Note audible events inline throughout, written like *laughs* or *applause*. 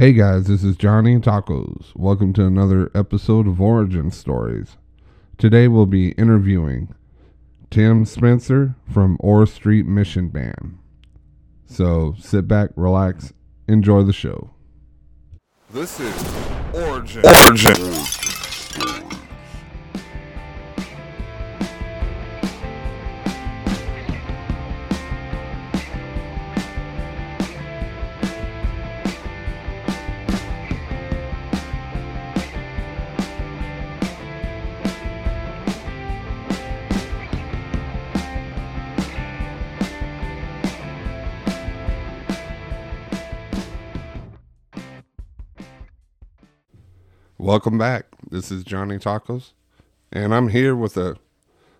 Hey guys, this is Johnny Tacos. Welcome to another episode of Origin Stories. Today we'll be interviewing Tim Spencer from Ora Street Mission Band. So sit back, relax, enjoy the show. This is Origin. Origin. Welcome back. This is Johnny Tacos, and I'm here with a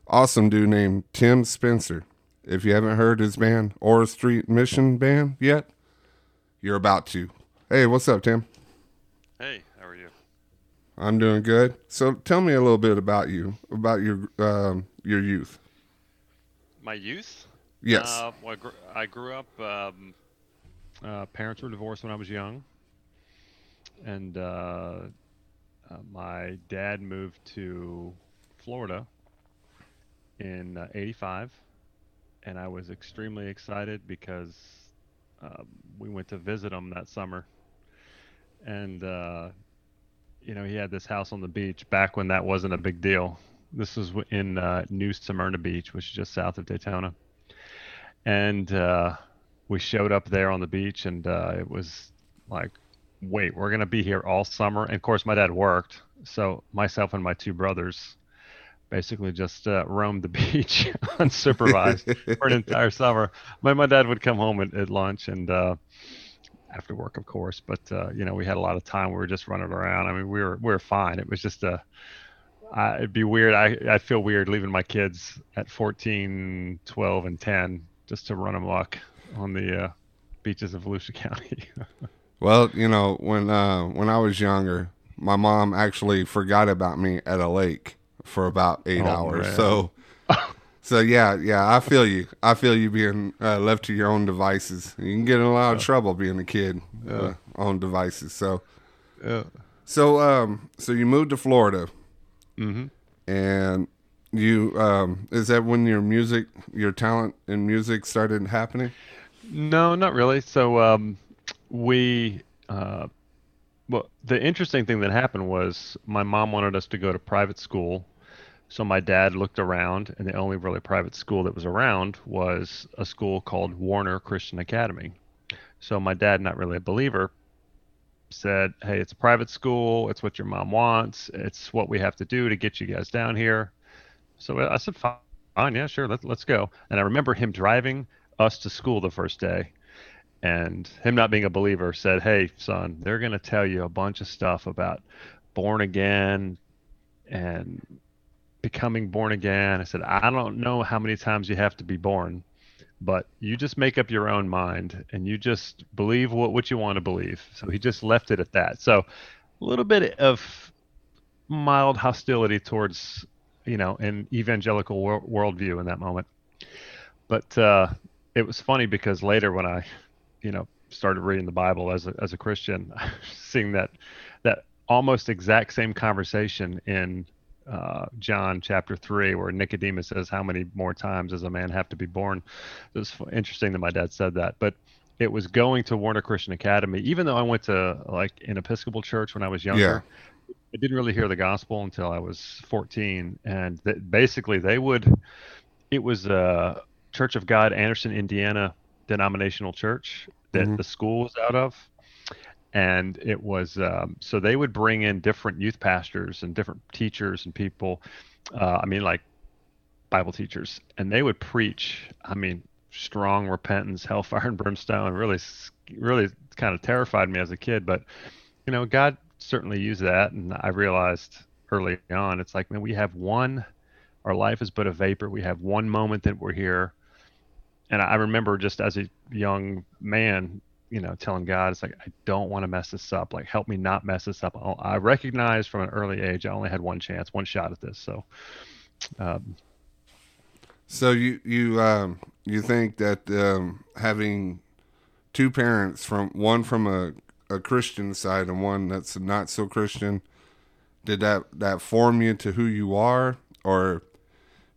awesome dude named Tim Spencer. If you haven't heard his band Ora Street Mission Band yet, you're about to. Hey, what's up, Tim? Hey, how are you? I'm doing good. So tell me a little bit about you, about your um, your youth. My youth? Yes. Uh, well, I, gr- I grew up. Um, uh, parents were divorced when I was young, and uh, uh, my dad moved to Florida in uh, '85, and I was extremely excited because uh, we went to visit him that summer, and uh, you know he had this house on the beach back when that wasn't a big deal. This was in uh, New Smyrna Beach, which is just south of Daytona and uh, we showed up there on the beach, and uh, it was like, wait, we're gonna be here all summer. And of course, my dad worked, so myself and my two brothers basically just uh, roamed the *laughs* beach *laughs* unsupervised for an entire summer. My my dad would come home at, at lunch and. Uh, after work, of course, but uh, you know we had a lot of time. We were just running around. I mean, we were we were fine. It was just a I, it'd be weird. I, I feel weird leaving my kids at 14, 12, and 10 just to run amok on the uh, beaches of Volusia *laughs* County. Well, you know, when uh, when I was younger, my mom actually forgot about me at a lake for about eight Oh, hours. man. So, *laughs* so yeah, yeah, I feel you. I feel you being uh, left to your own devices. You can get in a lot of trouble being a kid uh, on devices. So, yeah. so, um, so you moved to Florida, hmm and you um, is that when your music, your talent in music started happening? No, not really. So um, we, uh, well, the interesting thing that happened was my mom wanted us to go to private school. So my dad looked around, and the only really private school that was around was a school called Warner Christian Academy. So my dad, not really a believer, said, "Hey, it's a private school. It's what your mom wants. It's what we have to do to get you guys down here." So I said, "Fine, yeah, sure, let's let's go." And I remember him driving us to school the first day, and him not being a believer said, "Hey, son, they're going to tell you a bunch of stuff about born again and becoming born again." I said, "I don't know how many times you have to be born." But you just make up your own mind and you just believe what, what you want to believe. So he just left it at that. So a little bit of mild hostility towards, you know, an evangelical wor- worldview in that moment. But uh, it was funny because later when I, you know, started reading the Bible as a, as a Christian, *laughs* seeing that that almost exact same conversation in uh, John chapter three, where Nicodemus says, "How many more times does a man have to be born?" It was interesting that my dad said that, but it was going to Warner Christian Academy, even though I went to like an Episcopal church when I was younger. Yeah. I didn't really hear the gospel until I was 14, and th- basically they would. It was a Church of God, Anderson, Indiana denominational church that Mhm. the school was out of, and it was um, so they would bring in different youth pastors and different teachers and people. Uh, I mean, like Bible teachers, and they would preach. I mean, strong repentance, *laughs* hellfire and brimstone. Really, really kind of terrified me as a kid, but you know, God certainly used that, and I realized early on, it's like, man, we have one. Our life is but a vapor. We have one moment that we're here, and I remember just as a young man, you know, telling God, it's like, I don't want to mess this up. Like, help me not mess this up. I I recognized from an early age, I only had one chance, one shot at this. So, um, So you you um, you think that um, having two parents from one from a a Christian side and one that's not so Christian. Did that that form you to who you are, or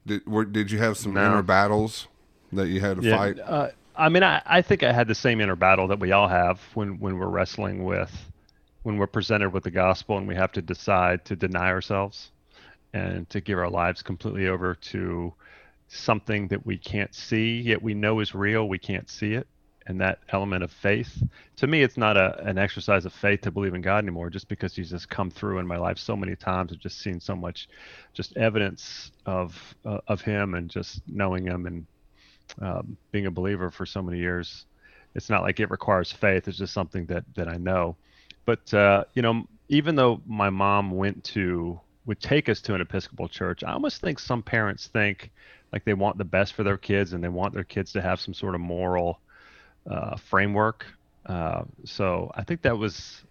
did were, did you have some No. inner battles that you had to Yeah, fight? uh, I mean, I, I think I had the same inner battle that we all have when, when we're wrestling with, when we're presented with the gospel and we have to decide to deny ourselves and to give our lives completely over to something that we can't see, yet we know is real, we can't see it. And that element of faith, to me, it's not a, an exercise of faith to believe in God anymore, just because He's just come through in my life so many times. I've just seen so much, just evidence of uh, of Him and just knowing Him and um, being a believer for so many years. It's not like it requires faith. It's just something that that I know. But uh, you know, even though my mom went to would take us to an Episcopal church, I almost think some parents think like they want the best for their kids and they want their kids to have some sort of moral uh, framework. Uh, so I think that was.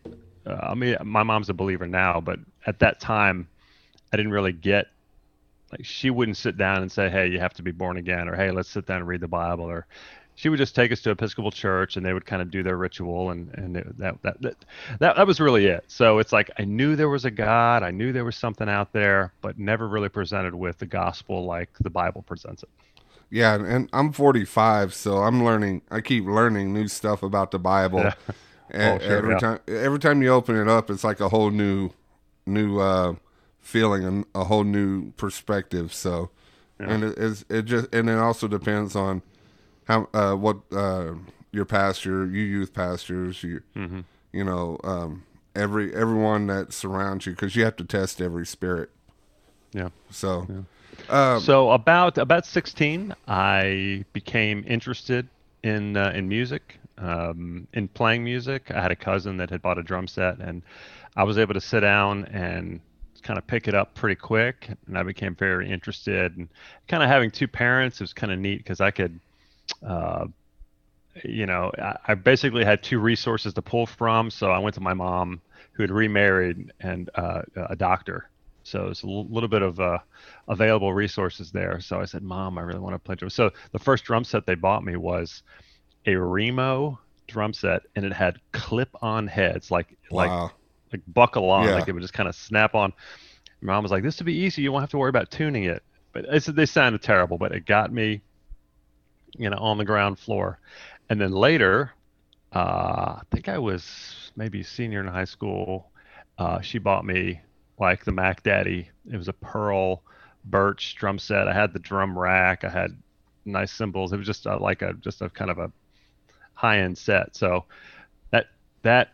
Uh, I mean, my mom's a believer now, but at that time, I didn't really get like she wouldn't sit down and say, "Hey, you have to be born again," or "Hey, let's sit down and read the Bible," or she would just take us to Episcopal church and they would kind of do their ritual and and it, that, that that that that was really it. So it's like I knew there was a God, I knew there was something out there, but never really presented with the gospel like the Bible presents it. Yeah, and I'm 45, so I'm learning. I keep learning new stuff about the Bible. Yeah. *laughs* Oh, sure, every yeah. time, every time you open it up, it's like a whole new, new uh, feeling and a whole new perspective. So, and it is it just and it also depends on how uh, what uh, your pastor, you youth pastors, you Mm-hmm. you know um, every everyone that surrounds you because you have to test every spirit. Yeah. So, um, so about about 16, I became interested in uh, in music, um, in playing music. I had a cousin that had bought a drum set, and I was able to sit down and kind of pick it up pretty quick. And I became very interested. And kind of having two parents it was kind of neat because I could. Uh, you know, I, I basically had two resources to pull from. So I went to my mom, who had remarried, and uh, a doctor. So it's a l- little bit of uh, available resources there. So I said, Mom, I really want to play drums. So the first drum set they bought me was a Remo drum set, and it had clip-on heads, like wow. like buckle on, Yeah. like it would just kind of snap on. My mom was like, "This would be easy. You won't have to worry about tuning it." But it's, they sounded terrible, but it got me, you know, on the ground floor. And then later, uh, I think I was maybe senior in high school. Uh, she bought me like the Mac Daddy. It was a pearl birch drum set. I had the drum rack. I had nice cymbals. It was just uh like a just a kind of a high end set. So that that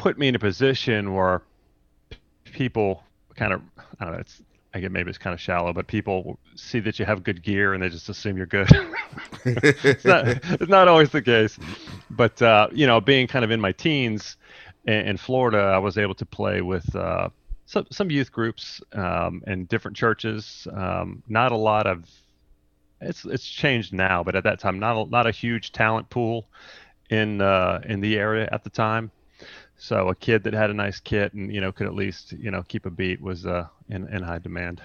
put me in a position where people kind of I don't know. It's I get maybe it's kind of shallow, but people see that you have good gear and they just assume you're good. *laughs* it's not it's not always the case, but uh, you know, being kind of in my teens in, in Florida, I was able to play with uh, some some youth groups um, and different churches. Um, not a lot of it's it's changed now, but at that time, not a, not a huge talent pool in uh, in the area at the time. So a kid that had a nice kit and you know could at least you know keep a beat was uh, in in high demand.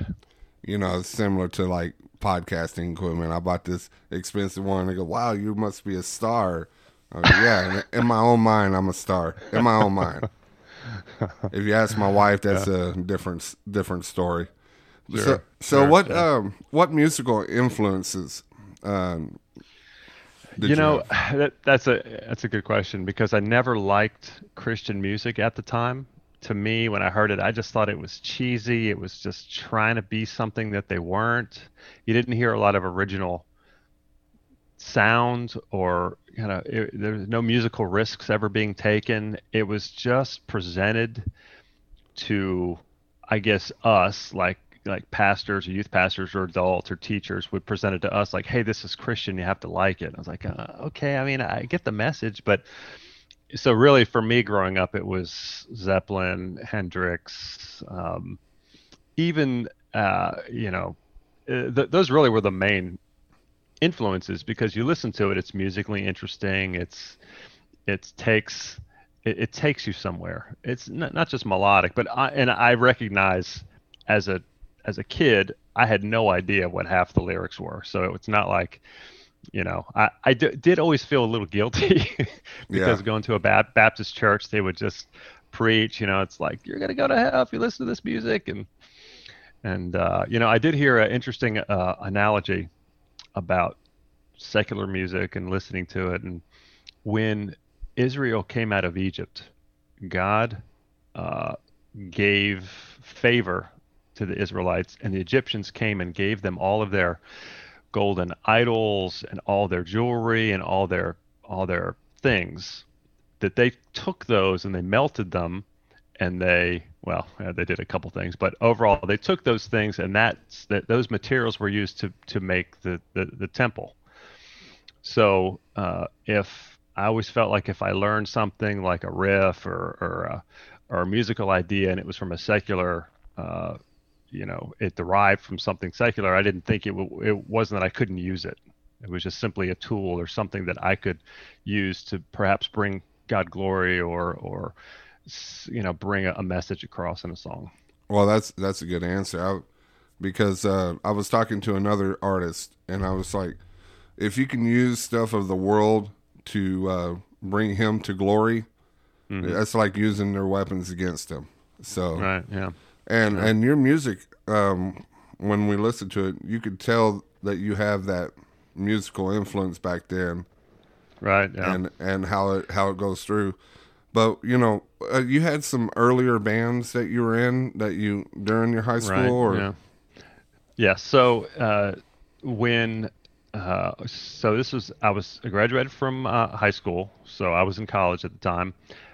you know, similar to like podcasting equipment. I bought this expensive one. They go, "Wow, you must be a star." Go, yeah, in, in my own mind, I'm a star. In my own mind. If you ask my wife, that's a different different story. So, Sure, so sure, what yeah. um what musical influences um you know have? *sighs* that, that's a that's a good question because I never liked Christian music at the time. To me, when I heard it, I just thought it was cheesy. It was just trying to be something that they weren't. You didn't hear a lot of original sound or kind of it, there's no musical risks ever being taken. It was just presented to, I guess, us like like pastors or youth pastors or adults or teachers would present it to us like, hey, this is Christian, you have to like it. I was like, uh, okay, I mean, I get the message, but so really for me growing up, it was Zeppelin, Hendrix, um, even uh, you know, uh, th- those really were the main influences because you listen to it, it's musically interesting. It's it takes it, it takes you somewhere. It's not, not just melodic, but I, and I recognize as a as a kid, I had no idea what half the lyrics were. So it's not like you know, I, I d- did always feel a little guilty *laughs* because Yeah. going to a ba- Baptist church, they would just preach, you know, it's like, you're going to go to hell if you listen to this music. And, and, uh, you know, I did hear an interesting, uh, analogy about secular music and listening to it. And when Israel came out of Egypt, God, uh, gave favor to the Israelites, and the Egyptians came and gave them all of their golden idols and all their jewelry and all their all their things. That they took those and they melted them, and they well they did a couple things, but overall they took those things and that's that those materials were used to to make the the, the temple. So uh, if I always felt like if I learned something like a riff or or a, or a musical idea and it was from a secular, uh, you know, it derived from something secular, I didn't think it w- it wasn't that I couldn't use it. It was just simply a tool or something that I could use to perhaps bring God glory or or you know bring a, a message across in a song. Well, that's that's a good answer. I, because uh, I was talking to another artist, and I was like, if you can use stuff of the world to uh, bring him to glory, that's like using their weapons against him. So, Right. Yeah. And and your music, um, when we listened to it, you could tell that you have that musical influence back then, Right. Yeah. and and how it how it goes through. But you know, uh, you had some earlier bands that you were in that you during your high school, Right. or Yeah. Yeah. So uh, when uh, so this was I was I graduated from uh, high school, so I was in college at the time,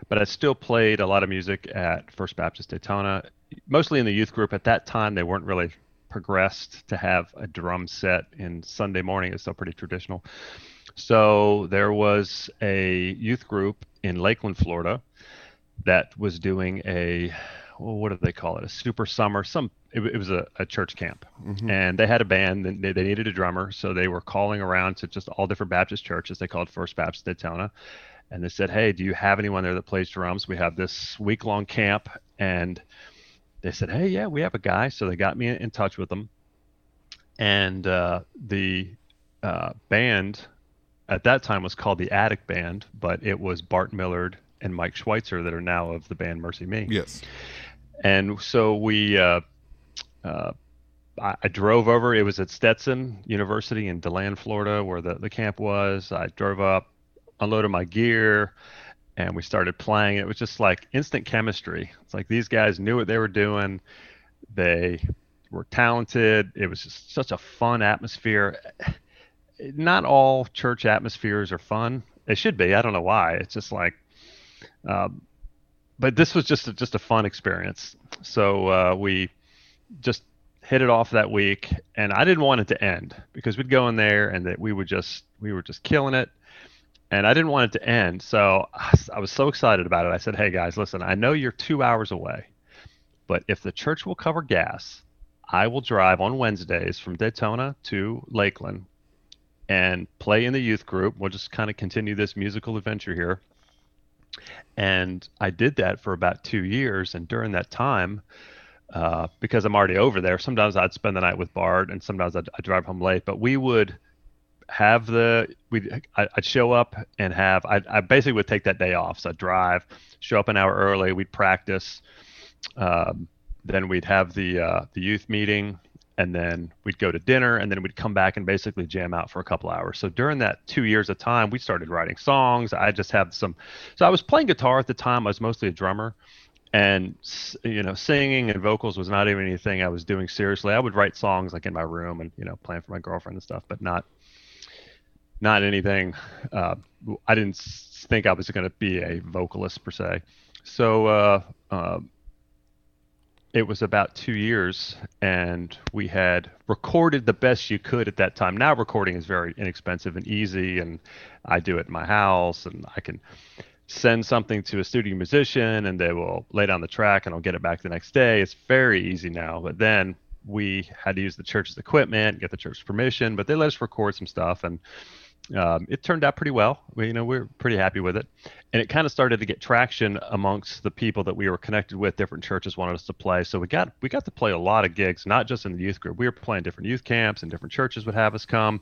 but I still played a lot of music at First Baptist Daytona, mostly in the youth group. At that time, they weren't really progressed to have a drum set in Sunday morning. It's still pretty traditional. So there was a youth group in Lakeland, Florida, that was doing a well, what do they call it? A super summer. Some it, it was a, a church camp, and they had a band. And they, they needed a drummer, so they were calling around to just all different Baptist churches. They called First Baptist Daytona, and they said, "Hey, do you have anyone there that plays drums? We have this week long camp." And they said, "Hey, yeah, we have a guy." So they got me in, in touch with them, and uh, the uh, band at that time was called the Attic Band, but it was Bart Millard and Mike Scheuchzer that are now of the band Mercy Me. yes, And so we, uh, uh, I, I drove over. It was at Stetson University in DeLand, Florida, where the, the camp was. I drove up, unloaded my gear, and we started playing. It was just like instant chemistry. It's like these guys knew what they were doing. They were talented. It was just such a fun atmosphere. Not all church atmospheres are fun. They should be. I don't know why. It's just like, um, but this was just a, just a fun experience. So uh, we just hit it off that week, and I didn't want it to end because we'd go in there and that we would just we were just killing it, and I didn't want it to end. So I I was so excited about it. I said, "Hey guys, listen, I know you're two hours away, but if the church will cover gas, I will drive on Wednesdays from Daytona to Lakeland." And play in the youth group. We'll just kind of continue this musical adventure here. And I did that for about two years. And during that time, uh, because I'm already over there, sometimes I'd spend the night with Bart and sometimes I'd, I'd drive home late. But we would have the, we'd, I- I'd show up and have, I, I basically would take that day off. So I'd drive, show up an hour early, we'd practice. Um, then we'd have the, uh, the youth meeting and then we'd go to dinner and then we'd come back and basically jam out for a couple hours. So during that two years of time, we started writing songs. I just had some, so I was playing guitar at the time. I was mostly a drummer and you know singing and vocals was not even anything i was doing seriously i would write songs like in my room and you know playing for my girlfriend and stuff but not not anything uh, i didn't think i was going to be a vocalist per se so uh, uh, it was about two years and we had recorded the best you could at that time now recording is very inexpensive and easy and i do it in my house and i can send something to a studio musician and they will lay down the track and I'll get it back the next day. It's very easy now. But then we had to use the church's equipment, get the church's permission, but they let us record some stuff and um, it turned out pretty well. We, you know, we are pretty happy with it, and it kind of started to get traction amongst the people that we were connected with. Different churches wanted us to play, so we got we got to play a lot of gigs, not just in the youth group. We were playing different youth camps, and different churches would have us come.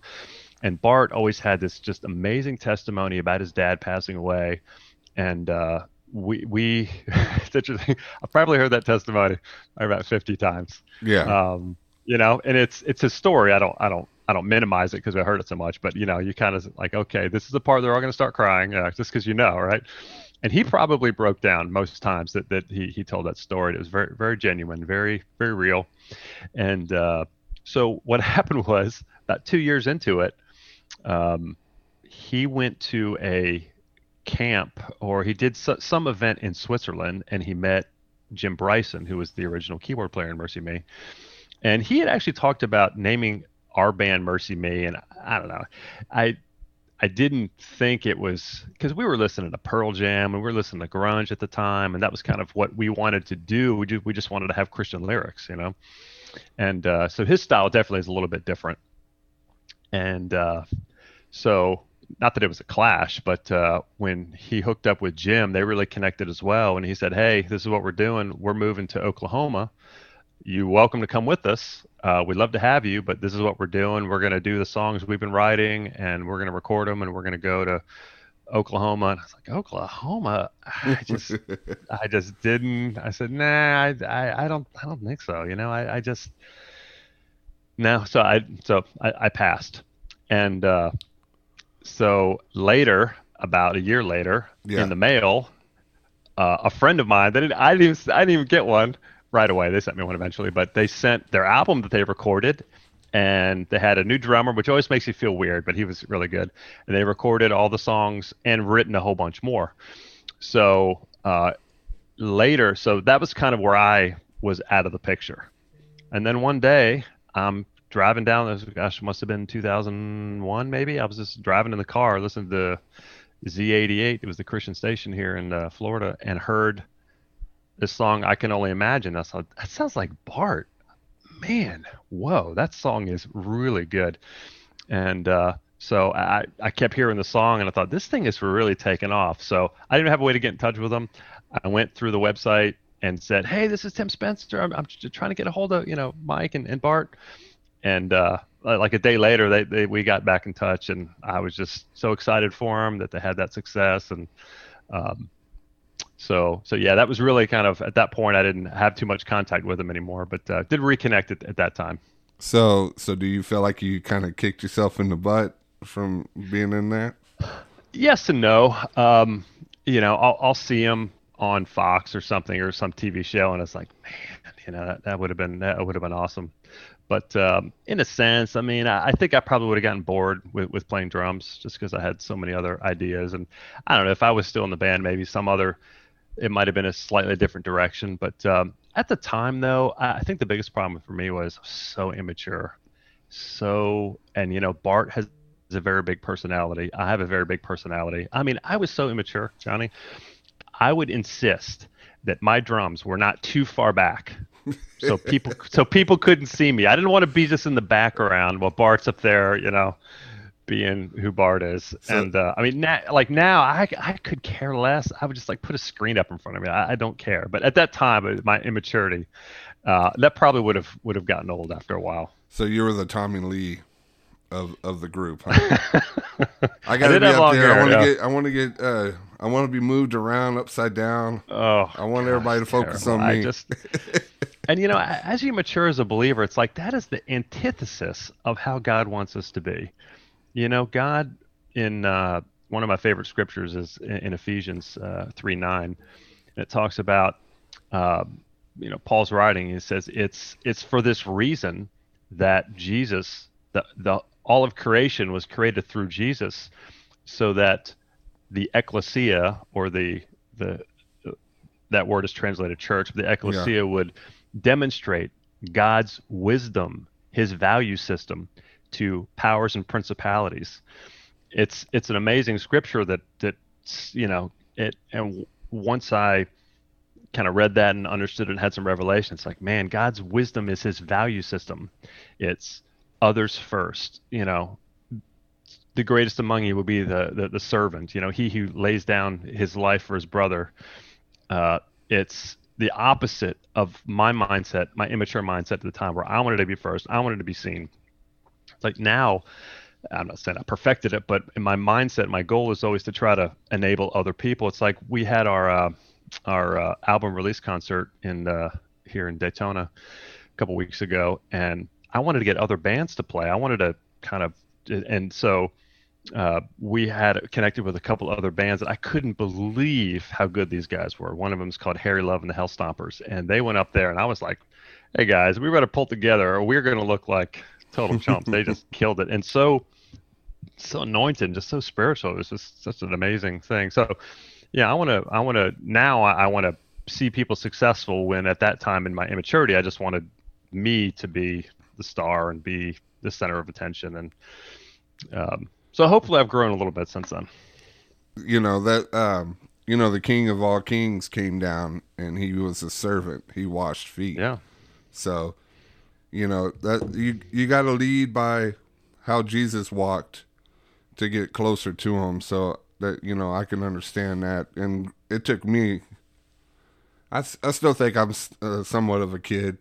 And Bart always had this just amazing testimony about his dad passing away, and uh, we we *laughs* it's interesting. I've probably heard that testimony about 50 times. Yeah. Um, you know, and it's it's a story. I don't I don't I don't minimize it because I heard it so much, but you know, you kind of like, okay, this is the part they're all going to start crying, uh, just because you know, right? And he probably broke down most times that, that he, he told that story. It was very very genuine, very very real. And uh, so what *laughs* happened was about two years into it, um, he went to a camp or he did so, some event in Switzerland, and he met Jim Bryson, who was the original keyboard player in MercyMe. And he had actually talked about naming our band Mercy Me, and I don't know, I I didn't think it was because we were listening to Pearl Jam and we were listening to grunge at the time, and that was kind of what we wanted to do. We just we just wanted to have Christian lyrics, you know, and uh, so his style definitely is a little bit different. And uh, so, not that it was a clash, but uh, when he hooked up with Jim, they really connected as well. And he said, "Hey, this is what we're doing. We're moving to Oklahoma." You're welcome to come with us. Uh, we'd love to have you, but this is what we're doing. We're going to do the songs we've been writing, and we're going to record them, and we're going to go to Oklahoma. And I was like, Oklahoma? I *laughs* just, I just didn't. I said, nah, I, I, I, don't, I don't think so. You know, I, I just, no. So I, so I, I passed, and uh, so later, about a year later, yeah. in the mail, uh, a friend of mine that I didn't even, I didn't even get one right away. They sent me one eventually, but they sent their album that they recorded, and they had a new drummer, which always makes you feel weird, but he was really good. And they recorded all the songs and written a whole bunch more. So uh, later, so that was kind of where I was out of the picture. And then one day, I'm driving down. This gosh, must have been 2001, maybe. I was just driving in the car, listening to Z88. It was the Christian station here in uh, Florida, and heard this song I can only imagine. I thought that sounds like Bart. Man, whoa, that song is really good. And uh, so I, I kept hearing the song and I thought this thing is really taking off. So I didn't have a way to get in touch with them. I went through the website and said, "Hey, this is Tim Spencer. I'm, I'm just trying to get a hold of you know Mike and, and Bart." And uh, like a day later, they, they we got back in touch, and I was just so excited for them that they had that success. And um, so so yeah, that was really kind of at that point I didn't have too much contact with him anymore, but uh, did reconnect at, at that time. So so do you feel like you kind of kicked yourself in the butt from being in there? Yes and no. Um, you know, I'll, I'll see him on Fox or something or some TV show, and it's like, man, you know, that, that would have been that would have been awesome. But um, in a sense, I mean, I, I think I probably would have gotten bored with, with playing drums just because I had so many other ideas. And I don't know if I was still in the band, maybe some other it might have been a slightly different direction. But um, at the time, though, I think the biggest problem for me was so immature. So, and you know, Bart has a very big personality. I have a very big personality. I mean, I was so immature, Johnny. I would insist that my drums were not too far back. *laughs* so people so people couldn't see me. I didn't want to be just in the background while Bart's up there, you know, being who Bart is. So, and uh, I mean, now, like now, I, I could care less. I would just like put a screen up in front of me. I, I don't care. But at that time, my immaturity, uh, that probably would have would have gotten old after a while. So you were the Tommy Lee of of the group. Huh? *laughs* I got to be up there. I want to get. I want to get. Uh, I want to be moved around upside down. Oh, I want gosh, everybody to focus terrible. on me. I just, *laughs* and you know, as you mature as a believer, it's like that is the antithesis of how God wants us to be. You know, God in uh, one of my favorite scriptures is in Ephesians uh, three nine. And it talks about uh, you know Paul's writing. He says it's it's for this reason that Jesus the the all of creation was created through Jesus, so that the ecclesia or the the that word is translated church. The ecclesia yeah. would demonstrate God's wisdom, His value system to powers and principalities. It's it's an amazing scripture that that you know it and once I kind of read that and understood it and had some revelation, it's like man, God's wisdom is His value system. It's others first. You know, the greatest among you will be the, the, the servant. You know, he who lays down his life for his brother. Uh, it's the opposite of my mindset, my immature mindset at the time, where I wanted to be first. I wanted to be seen. Like now, I'm not saying I perfected it, but in my mindset, my goal is always to try to enable other people. It's like we had our uh, our uh, album release concert in uh, here in Daytona a couple weeks ago, and I wanted to get other bands to play. I wanted to kind of, and so uh, we had connected with a couple other bands that I couldn't believe how good these guys were. One of them is called Harry Love and the Hell Stompers, and they went up there, and I was like, "Hey guys, we better pull together, or we're going to look like total chumps." they just *laughs* killed it, and so so anointed, just so spiritual. It was just such an amazing thing. So, yeah, I want to, I want to now, I, I want to see people successful. When at that time in my immaturity, I just wanted me to be the star and be the center of attention, and um, so hopefully I've grown a little bit since then. You know that um, you know the King of all kings came down and he was a servant. He washed feet. Yeah. So, you know that you you got to lead by how Jesus walked to get closer to him. So that you know I can understand that, and it took me. I, I still think I'm uh, somewhat of a kid,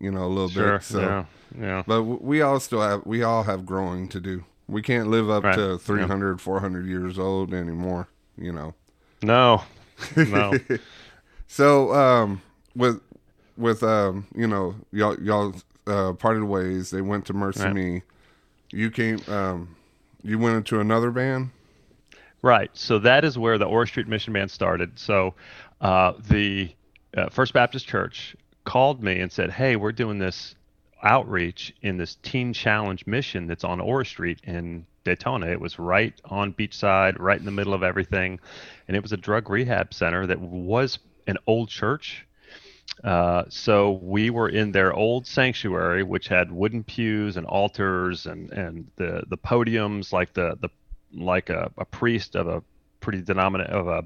you know, a little Sure. bit. So, yeah. Yeah. but we all still have we all have growing to do. We can't live up Right. to Yeah. 300, 400 years old anymore. You know. No. No. *laughs* So um, with with um, you know y'all y'all uh, parted ways. They went to Mercy Right. Me. You came. Um, you went into another band. Right. So that is where the Ora Street Mission Band started. So uh, the uh, First Baptist Church called me and said, "Hey, we're doing this outreach in this Teen Challenge mission that's on Ora Street in Daytona. It was right on Beachside, right in the middle of everything, and it was a drug rehab center that was an old church." Uh, so we were in their old sanctuary, which had wooden pews and altars and, and the, the podiums like the, the like a, a priest of a pretty denominate of a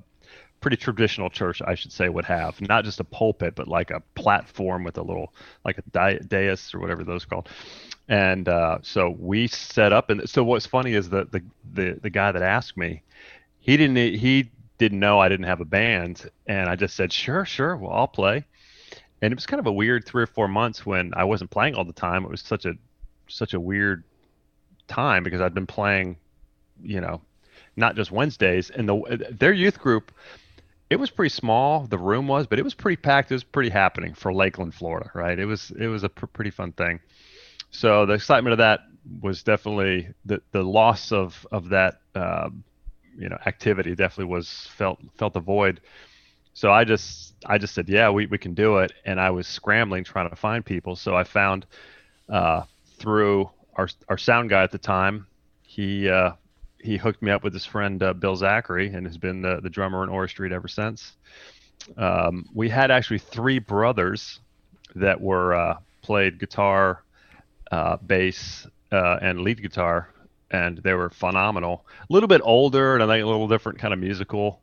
pretty traditional church, I should say, would have not just a pulpit, but like a platform with a little like a di- dais or whatever those called. And uh, so we set up, and so what's funny is the, the the the guy that asked me, he didn't he didn't know I didn't have a band, and I just said sure, sure, well I'll play. And it was kind of a weird three or four months when I wasn't playing all the time. It was such a such a weird time because I'd been playing, you know, not just Wednesdays. And the their youth group, it was pretty small. The room was, but it was pretty packed. It was pretty happening for Lakeland, Florida, right? It was it was a pr- pretty fun thing. So the excitement of that was definitely the the loss of of that um, you know activity definitely was felt felt the void. So I just I just said yeah we we can do it, and I was scrambling trying to find people. So I found uh, through our our sound guy at the time, he uh, he hooked me up with his friend uh, Bill Zachary, and has been the the drummer in Ora Street ever since. Um, we had actually three brothers that were uh, played guitar, uh, bass, uh, and lead guitar, and they were phenomenal. A little bit older, and I think a little different kind of musical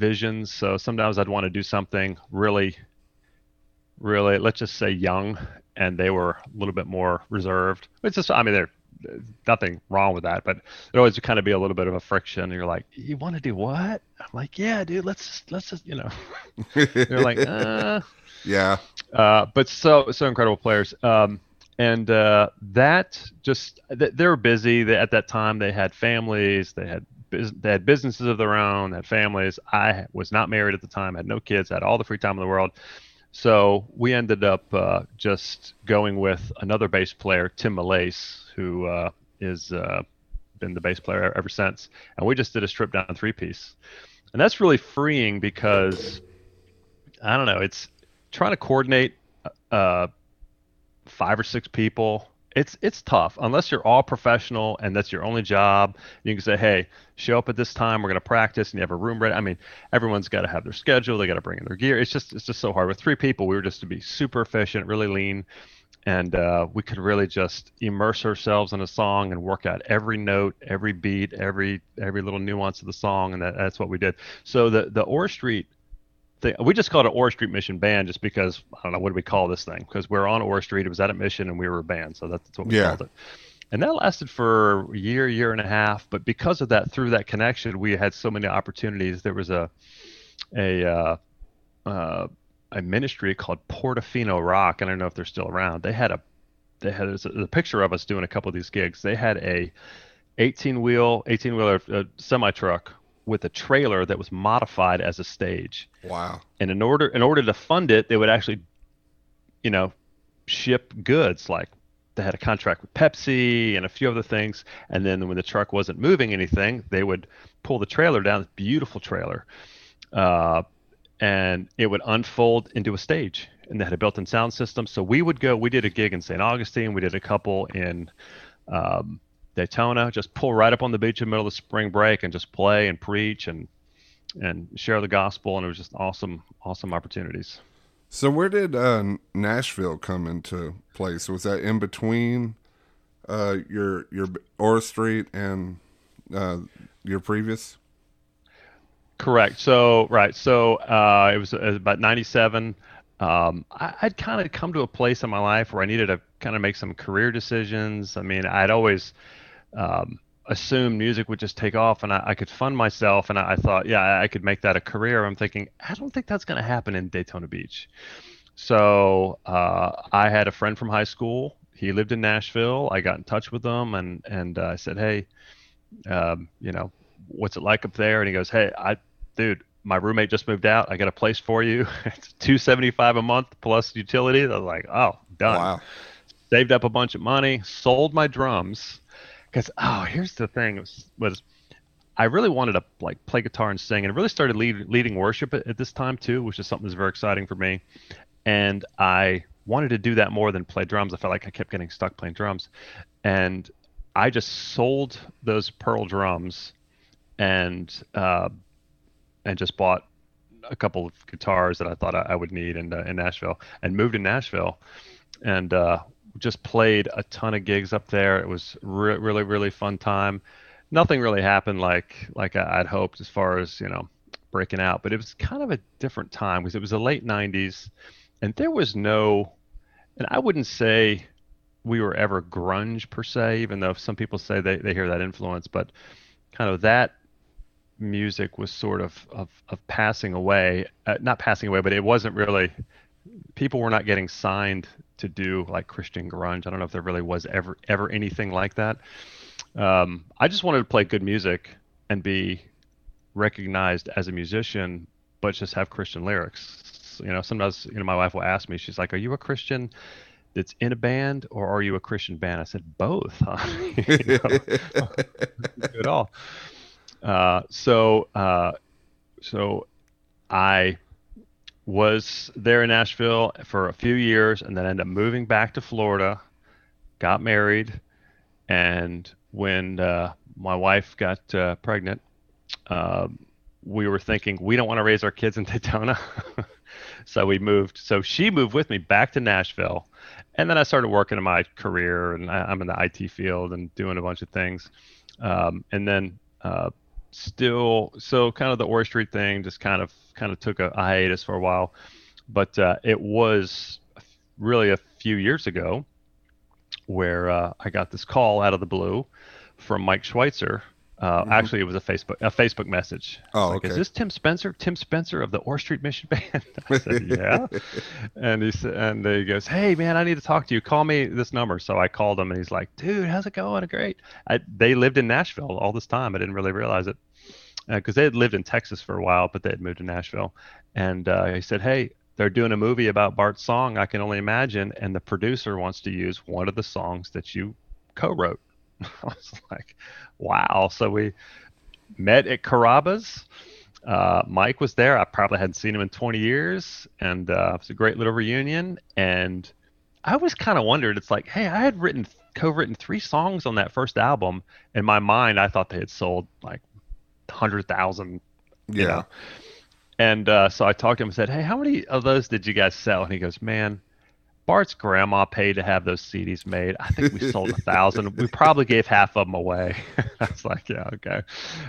visions. So sometimes I'd want to do something really, really, let's just say young, and they were a little bit more reserved. It's just, I mean, they're nothing wrong with that, but there always kind of be a little bit of a friction. You're like, you want to do what? I'm like, yeah, dude, let's just, let's just, you know. *laughs* They're like, *laughs* uh, yeah. uh, but so so incredible players. Um, and uh, that just th- they were busy. They, at that time, they had families. They had they had businesses of their own. Had families. I was not married at the time. Had no kids. Had all the free time in the world. So we ended up uh, just going with another bass player, Tim Malace, who uh, is uh, been the bass player ever since. And we just did a stripped down three piece, and that's really freeing because I don't know. It's trying to coordinate uh, five or six people. It's it's tough unless you're all professional and that's your only job. You can say, hey, show up at this time. We're gonna practice, and you have a room ready. I mean, everyone's got to have their schedule. They got to bring in their gear. It's just it's just so hard. With three people, we were just to be super efficient, really lean, and uh, we could really just immerse ourselves in a song and work out every note, every beat, every every little nuance of the song, and that, that's what we did. So the the Ora Street thing, we just called it Ora Street Mission Band just because I don't know what do we call this thing because we're on Ora Street. It was at a mission and we were a band, so that's what we Yeah. called it. And that lasted for a year, year and a half. But because of that, through that connection, we had so many opportunities. There was a a uh, uh, a ministry called Portofino Rock. I don't know if they're still around. They had a they had a, a picture of us doing a couple of these gigs. They had a 18 wheel, 18 wheeler uh, semi truck with a trailer that was modified as a stage. Wow. And in order in order to fund it, they would actually, you know, ship goods like they had a contract with Pepsi and a few other things. And then when the truck wasn't moving anything, they would pull the trailer down, this beautiful trailer, uh, and it would unfold into a stage. And they had a built-in sound system. So we would go. We did a gig in St. Augustine. We did a couple in um, Daytona. Just pull right up on the beach in the middle of the spring break and just play and preach and and share the gospel. And it was just awesome, awesome opportunities. So where did uh, Nashville come into place? Was that in between uh, your your Ora Street and uh, your previous? Correct. So right. So uh, it, was, it was about '97. Um, I, would kind of come to a place in my life where I needed to kind of make some career decisions. I mean, I'd always um, assumed music would just take off and I, I could fund myself. And I, I, thought, yeah, I could make that a career. I'm thinking, I don't think that's going to happen in Daytona Beach. So uh, I had a friend from high school. He lived in Nashville. I got in touch with him and and uh, I said, hey, um, you know, what's it like up there? And he goes, hey, I, dude, my roommate just moved out. I got a place for you. *laughs* it's two seventy five a month plus utilities. I was like, oh, done. Wow. Saved up a bunch of money, sold my drums because oh, here's the thing was, was I really wanted to like play guitar and sing, and really started lead, leading worship at, at, this time too, which is something that's very exciting for me. And I wanted to do that more than play drums. I felt like I kept getting stuck playing drums, and I just sold those Pearl drums, and uh, and just bought a couple of guitars that I thought I, I would need in uh, in Nashville, and moved to Nashville, and uh, just played a ton of gigs up there. It was re- really really fun time. Nothing really happened like like I'd hoped as far as you know breaking out, but it was kind of a different time because it was the late '90s, and there was no, and I wouldn't say we were ever grunge per se, even though some people say they, they hear that influence, but kind of that music was sort of of, of passing away, uh, not passing away, but it wasn't really. People were not getting signed to do like Christian grunge. I don't know if there really was ever ever anything like that. Um, I just wanted to play good music and be recognized as a musician, but just have Christian lyrics. You know, sometimes you know my wife will ask me, she's like, "Are you a Christian?" that's in a band or are you a Christian band? I said both. *laughs* Huh? *laughs* at all. Uh, so uh, so I was there in Nashville for a few years and then ended up moving back to Florida, got married, and when uh, my wife got uh, pregnant, uh, we were thinking we don't want to raise our kids in *laughs* Daytona. *laughs* so we moved. So she moved with me back to Nashville. And then I started working in my career, and I, am in the IT field and doing a bunch of things. Um, and then uh, still so kind of the Ora Street thing just kind of kind of took a, a hiatus for a while, but uh, it was really a few years ago where uh, I got this call out of the blue from Mike Scheuchzer. Uh, mm-hmm. Actually, it was a Facebook a Facebook message. Oh, like, okay. Is this Tim Spencer? Tim Spencer of the Ora Street Mission Band? *laughs* I said, yeah. *laughs* and he said, and he goes, hey man, I need to talk to you. Call me this number. So I called him, and he's like, dude, how's it going? Great. I, they lived in Nashville all this time. I didn't really realize it because uh, they had lived in Texas for a while, but they had moved to Nashville. And uh, he said, hey, they're doing a movie about Bart's song. I can only imagine, and the producer wants to use one of the songs that you co-wrote. *laughs* I was like, wow. So we met at Carrabba's. Uh, Mike was there. I probably hadn't seen him in 20 years, and uh, it was a great little reunion. And I always kind of wondered. It's like, hey, I had written co-written three songs on that first album. In my mind, I thought they had sold like hundred thousand. Yeah. Know? And uh, so I talked to him and said, "Hey, how many of those did you guys sell?" And he goes, "Man, Bart's grandma paid to have those CDs made. I think we sold a thousand. we probably gave half of them away. *laughs* I was like, yeah, okay.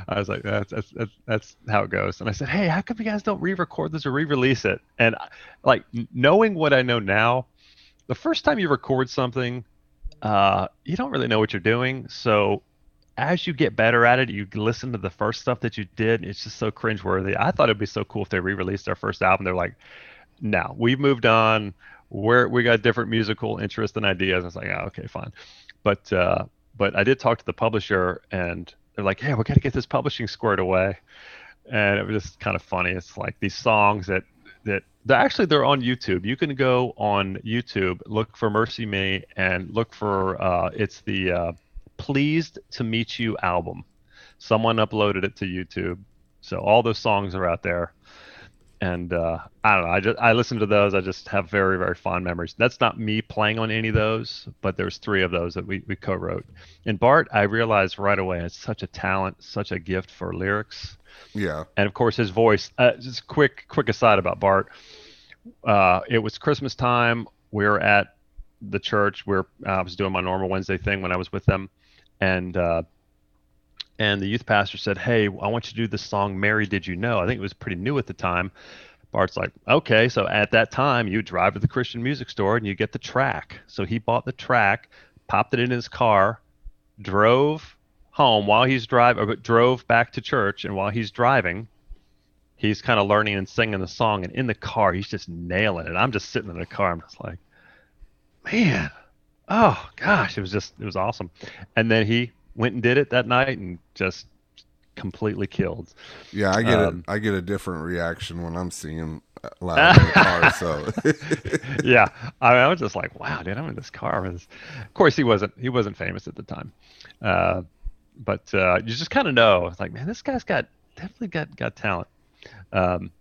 I was like, that's, that's, that's, that's how it goes. And I said, hey, how come you guys don't re-record this or re-release it? And like knowing what I know now, the first time you record something, uh, you don't really know what you're doing. So as you get better at it, you listen to the first stuff that you did. It's just so cringeworthy. I thought it'd be so cool if they re-released their first album. They're like, no, we've moved on we're we got different musical interests and ideas. I was like, oh, okay, fine. But uh, but I did talk to the publisher, and they're like, hey, we got to get this publishing squared away. And it was just kind of funny. It's like these songs that that they're actually they're on YouTube. You can go on YouTube, look for MercyMe, and look for uh, it's the uh, "Pleased to Meet You" album. Someone uploaded it to YouTube, so all those songs are out there. And uh, I don't know. I just I listen to those. I just have very very fond memories. That's not me playing on any of those, but there's three of those that we, we co-wrote. And Bart, I realized right away, has such a talent, such a gift for lyrics Yeah. and of course his voice. Uh, just quick, quick aside about Bart. Uh, it was Christmas time. We were at the church where I was doing my normal Wednesday thing when I was with them, and uh, and the youth pastor said, "Hey, I want you to do this song, Mary Did You Know?" I think it was pretty new at the time. Bart's like, "Okay, so at that time, you drive to the Christian music store and you get the track." So he bought the track, popped it in his car, drove home while he's driving, drove back to church, and while he's driving, he's kind of learning and singing the song. And in the car, he's just nailing it. I'm just sitting in the car. I'm just like, man, oh gosh, it was just it was awesome. And then he went and did it that night and just completely killed. Yeah, I get Um, it. I get a different reaction when I'm seeing loud in the car. *laughs* So *laughs* yeah, I, I was just like, wow, dude, I'm in this car. Of course, he wasn't he wasn't famous at the time, uh, but uh, you just kind of know. It's like, man, this guy's got definitely got got talent. Um,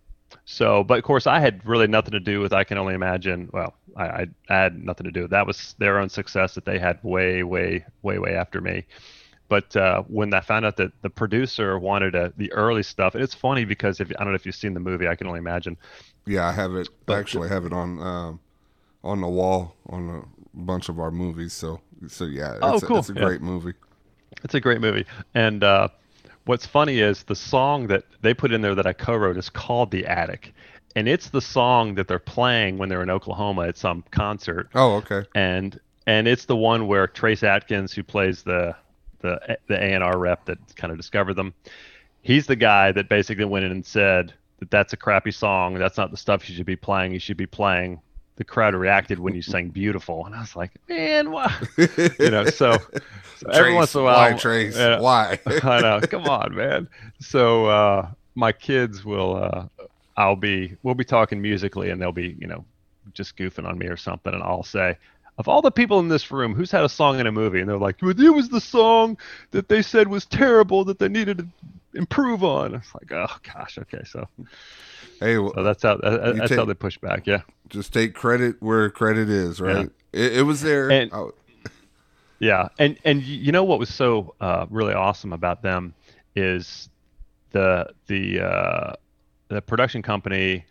so, but of course, I had really nothing to do with. I can only imagine. Well, I, I, I had nothing to do. with That was their own success that they had way, way, way, way after me. But uh, when I found out that the producer wanted a, the early stuff, and it's funny because if I don't know if you've seen the movie, I can only imagine. yeah, I have it. I But- actually have it on um, on the wall on a bunch of our movies. So so yeah, it's, Oh, a, it's a Yeah. great movie. It's a great movie. And uh, what's funny is the song that they put in there that I co-wrote is called "The Attic," and it's the song that they're playing when they're in Oklahoma at some concert. Oh, okay. And and it's the one where Trace Atkins, who plays the the the A and R rep that kind of discovered them, he's the guy that basically went in and said that that's a crappy song. That's not the stuff you should be playing. You should be playing. The crowd reacted when you sang "Beautiful," and I was like, man, why? You know, so, *laughs* so every once in a while, why Trace? yeah. Why? *laughs* I know. Come on, man. So uh, my kids will. Uh, I'll be. We'll be talking musically, and they'll be, you know, just goofing on me or something, and I'll say, "Of all the people in this room, who's had a song in a movie?" And they're like, "Well, "It was the song that they said was terrible that they needed to improve on." It's like, oh gosh, okay, so hey, well, so that's how that, that's how they push back. Yeah, just take credit where credit is, right? It, it was there. And- Oh, Yeah, and and you know what was so uh, really awesome about them is the the uh, the production company,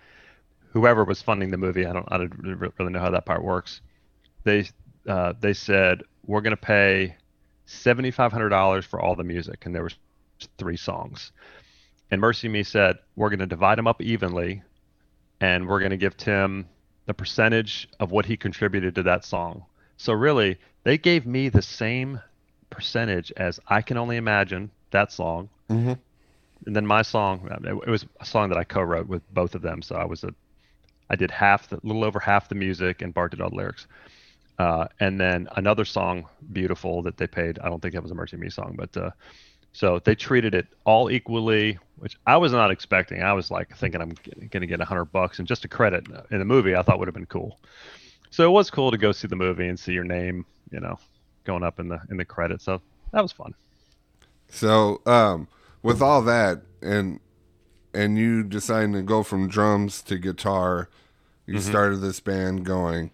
whoever was funding the movie. I don't I don't really know how that part works. They uh, they said we're going to pay seventy five hundred dollars for all the music, and there was three songs. And MercyMe said we're going to divide them up evenly, and we're going to give Tim the percentage of what he contributed to that song. So really, they gave me the same percentage as I can only imagine that song, mhm. and then my song. It, it was a song that I co-wrote with both of them, so I was a, I did half, the little over half the music, and Bart did all the lyrics. Uh, and then another song, "Beautiful," that they paid. I don't think that was a MercyMe song, but uh, so they treated it all equally, which I was not expecting. I was like thinking I'm going to get a hundred bucks, and just a credit in the movie, I thought would have been cool. So it was cool to go see the movie and see your name, you know, going up in the in the credits. So that was fun. So, um, with all that, and and you deciding to go from drums to guitar, you Mm-hmm. started this band going.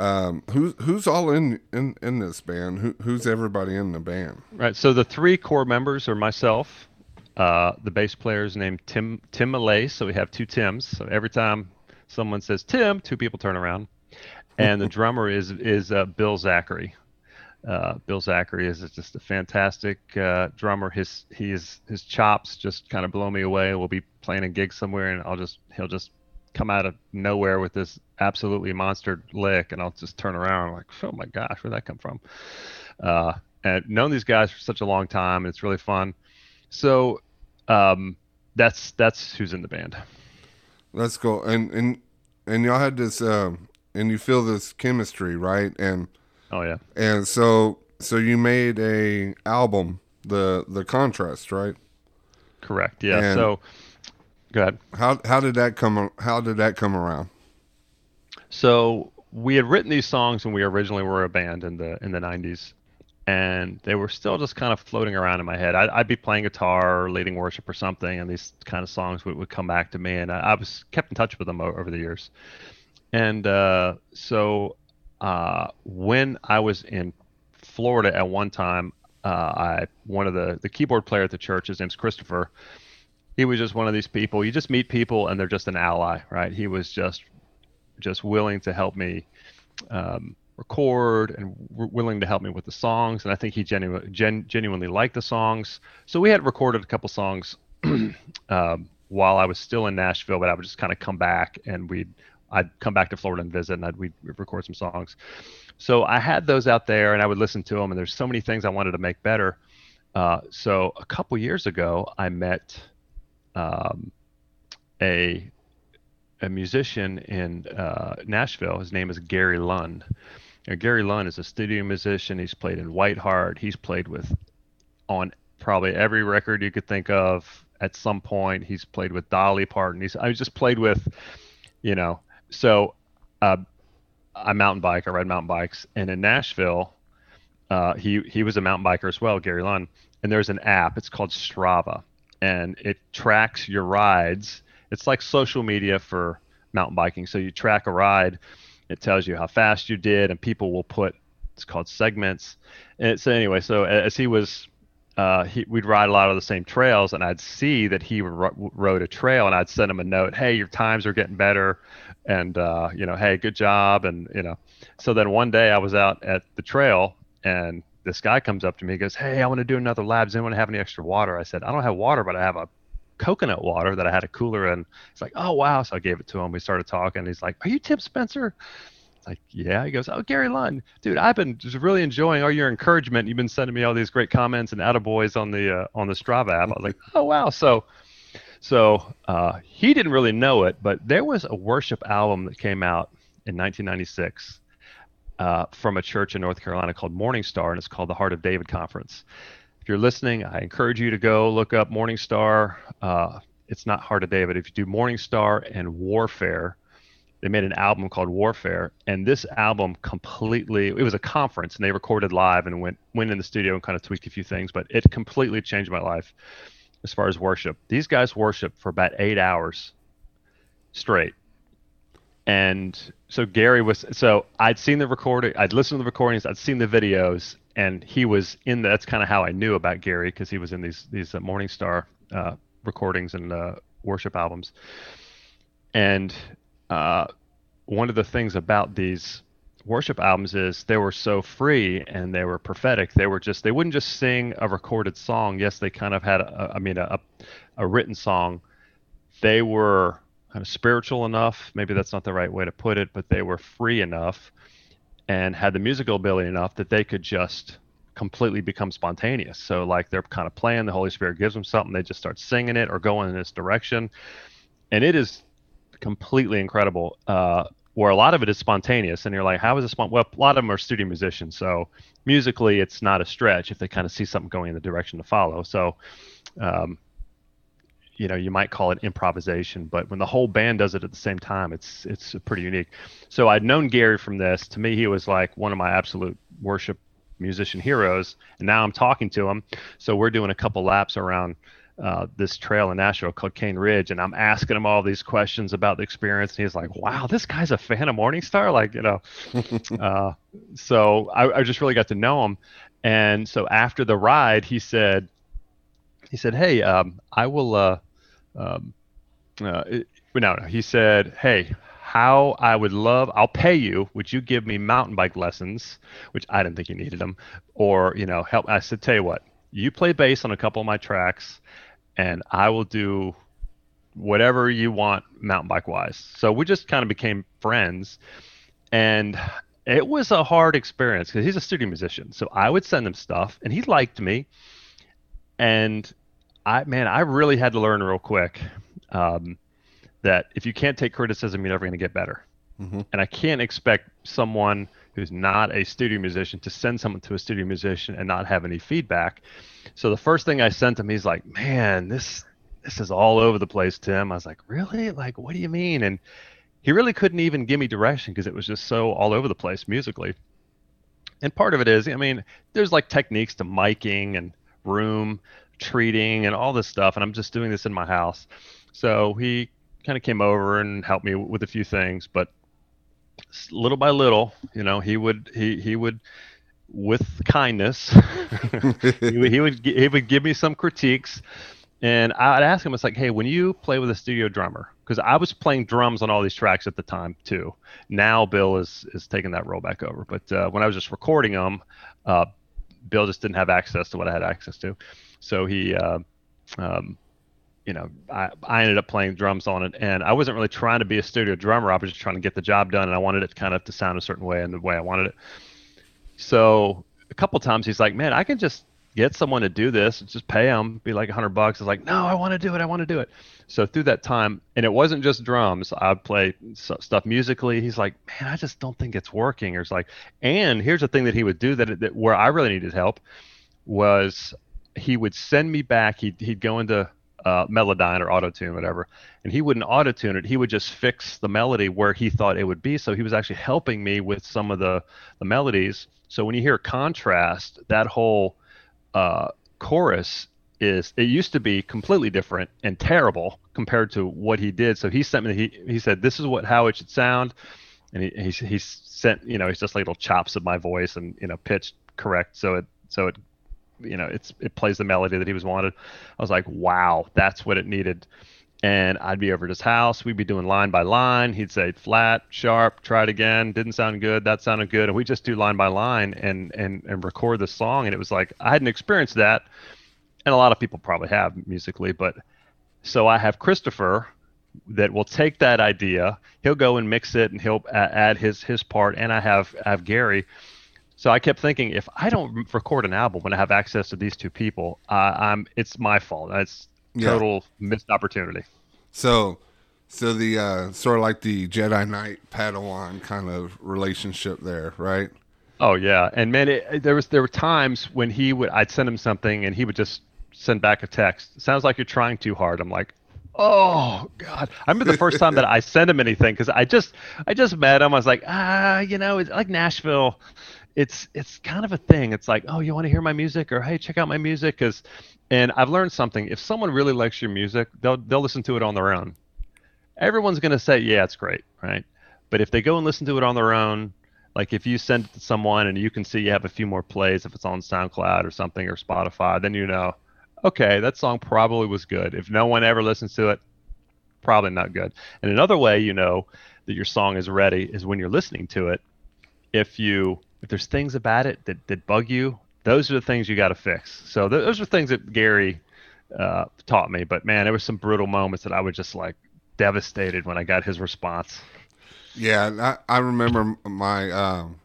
Um, who's who's all in, in in this band? Who who's everybody in the band? Right. So the three core members are myself. Uh, the bass player is named Tim Tim Malay. So we have two Tims. So every time someone says Tim, two people turn around. And the *laughs* drummer is is uh, Bill Zachary. Uh, Bill Zachary is just a fantastic uh, drummer. His he's his chops just kind of blow me away. We'll be playing a gig somewhere, and I'll just he'll just come out of nowhere with this absolutely monster lick, and I'll just turn around like, oh my gosh, where'd that come from? Uh, and known these guys for such a long time, and it's really fun. So um, that's that's who's in the band. Let's go. And and and y'all had this um, and you feel this chemistry, right? And oh yeah, and so so you made a album, the the contrast, right? Correct. Yeah. And so go ahead. How how did that come how did that come around? So we had written these songs when we originally were a band in the in the 90s and they were still just kind of floating around in my head. I'd, I'd, be playing guitar or leading worship or something, and these kind of songs would, would come back to me, and I, I was kept in touch with them over the years. And uh, so uh, when I was in Florida at one time, uh, I one of the the keyboard player at the church, his name's Christopher. He was just one of these people. You just meet people, and they're just an ally, right? He was just just willing to help me um, record and willing to help me with the songs. And I think he genu- gen- genuinely liked the songs. So we had recorded a couple songs *clears throat* um, while I was still in Nashville, but I would just kind of come back and we'd I'd come back to Florida and visit, and I'd we'd record some songs. So I had those out there, and I would listen to them. And there's so many things I wanted to make better. Uh, so a couple years ago, I met um, a a musician in uh, Nashville. His name is Gary Lunn, Gary Lunn is a studio musician. He's played in Whiteheart. He's played with on probably every record you could think of at some point. He's played with Dolly Parton. He's I just played with, you know. So, uh, I mountain bike. I ride mountain bikes, and in Nashville, uh, he he was a mountain biker as well, Gary Lunn. And there's an app. It's called Strava, and it tracks your rides. It's like social media for mountain biking. So you track a ride it tells you how fast you did, and people will put it's called segments. And so anyway, so as he was, uh, he, we'd ride a lot of the same trails, and I'd see that he rode a trail, and I'd send him a note, "Hey, your times are getting better," and uh, you know, "Hey, good job," and you know. So then one day I was out at the trail, and this guy comes up to me, he goes, "Hey, I want to do another lab. Does anyone have any extra water?" I said, "I don't have water, but I have a coconut water that I had a cooler in. He's like, oh wow. So I gave it to him. We started talking. He's like, are you Tim Spencer? It's like, yeah. He goes, oh Gary Lunn, dude. I've been just really enjoying all your encouragement. You've been sending me all these great comments and attaboys on the uh, on the Strava app. I was like, oh wow. So so uh, he didn't really know it, but there was a worship album that came out in 1996 uh, from a church in North Carolina called Morning Star, and it's called the Heart of David Conference if you're listening, I encourage you to go look up Morning Star. Uh, it's not Heart of David. If you do Morning Star and Warfare, they made an album called Warfare, and this album completely it was a conference and they recorded live and went went in the studio and kind of tweaked a few things, but it completely changed my life as far as worship. These guys worship for about eight hours straight. And so Gary was so I'd seen the recording, I'd listened to the recordings, I'd seen the videos, and he was in. The, that's kind of how I knew about Gary because he was in these these uh, Morning Star uh, recordings and uh, worship albums. And uh, one of the things about these worship albums is they were so free and they were prophetic. They were just they wouldn't just sing a recorded song. Yes, they kind of had a, I mean a, a written song. They were kind of spiritual enough. Maybe that's not the right way to put it, but they were free enough and had the musical ability enough that they could just completely become spontaneous. So like they're kind of playing, the Holy Spirit gives them something, they just start singing it or going in this direction, and it is completely incredible. Uh, where a lot of it is spontaneous, and you're like, how is this? Well, a lot of them are studio musicians, so musically it's not a stretch if they kind of see something going in the direction to follow. So. Um, you know you might call it improvisation but when the whole band does it at the same time it's it's pretty unique. So i'd known gary from this. To me he was like one of my absolute worship musician heroes and now i'm talking to him. So we're doing a couple laps around uh, this trail in Nashville called Cane Ridge, and I'm asking him all these questions about the experience, and he's like, "Wow, this guy's a fan of Morningstar," like you know. *laughs* uh, so I, I, just really got to know him, and so after the ride, he said, he said, "Hey, um, I will, uh, um, uh, it, no, no, he said, "Hey, how I would love, I'll pay you. Would you give me mountain bike lessons?" Which I didn't think he needed them, or you know, help. I said, "Tell you what, you play bass on a couple of my tracks, and I will do whatever you want mountain bike wise." So we just kind of became friends, and it was a hard experience because he's a studio musician. So I would send him stuff, and he liked me, and I man, I really had to learn real quick um, that if you can't take criticism, you're never going to get better. mm-hmm. and I can't expect someone who's not a studio musician to send someone to a studio musician and not have any feedback. So the first thing I sent him, he's like, "Man, this this is all over the place, Tim." I was like, "Really? Like, what do you mean?" And he really couldn't even give me direction because it was just so all over the place musically. And part of it is, I mean, there's like techniques to miking and room treating and all this stuff, and I'm just doing this in my house. So he kind of came over and helped me with a few things, but little by little, you know, he would he he would with kindness *laughs* he, would, he would he would give me some critiques and I'd ask him, it's like, hey, when you play with a studio drummer, because I was playing drums on all these tracks at the time too. Now Bill is is taking that role back over, but uh, when I was just recording them, uh, Bill just didn't have access to what I had access to, so he, uh, um, you know, I I ended up playing drums on it, and I wasn't really trying to be a studio drummer. I was just trying to get the job done, and I wanted it kind of to sound a certain way and the way I wanted it. So a couple times he's like, man, I can just get someone to do this, just pay them, be like a hundred bucks. It's like, no, I want to do it. I want to do it. So through that time, and it wasn't just drums. I'd play stuff musically. He's like, man, I just don't think it's working. Or it's like, and here's the thing that he would do that, that where I really needed help was he would send me back. He'd, he'd go into uh, Melodyne or Auto Tune, whatever, and he wouldn't auto tune it. He would just fix the melody where he thought it would be. So he was actually helping me with some of the the melodies. So when you hear contrast, that whole uh, chorus is it used to be completely different and terrible compared to what he did. So he sent me he he said this is what how it should sound, and he he, he sent you know he's just like little chops of my voice and you know pitched correct so it so it you know it's it plays the melody that he was wanted. I was like wow that's what it needed. And I'd be over at his house. We'd be doing line by line. He'd say flat, sharp, try it again. Didn't sound good. That sounded good. And we just do line by line and and and record the song. And it was like I hadn't experienced that, and a lot of people probably have musically. But so I have Christopher that will take that idea. He'll go and mix it, and he'll add his his part. And I have I have Gary. So I kept thinking, if I don't record an album when I have access to these two people, uh, I'm it's my fault. It's total yeah. missed opportunity. So, so the uh, sort of like the Jedi Knight Padawan kind of relationship there, right? Oh yeah, and man, it, there was there were times when he would I'd send him something and he would just send back a text. Sounds like you're trying too hard. I'm like, oh god. I remember the first time that *laughs* I sent him anything because I just I just met him. I was like, ah, you know, it's like Nashville it's it's kind of a thing. It's like, oh, you want to hear my music, or hey, check out my music, because. And I've learned something. If someone really likes your music, they'll they'll listen to it on their own. Everyone's gonna say, yeah, it's great, right? But if they go and listen to it on their own, like if you send it to someone and you can see you have a few more plays if it's on SoundCloud or something or Spotify, then you know, okay, that song probably was good. If no one ever listens to it, probably not good. And another way you know that your song is ready is when you're listening to it. If you if there's things about it that, that bug you, those are the things you got to fix. So th- those are things that Gary uh, taught me. But man, there was some brutal moments that I was just like devastated when I got his response. Yeah, I, I remember my um,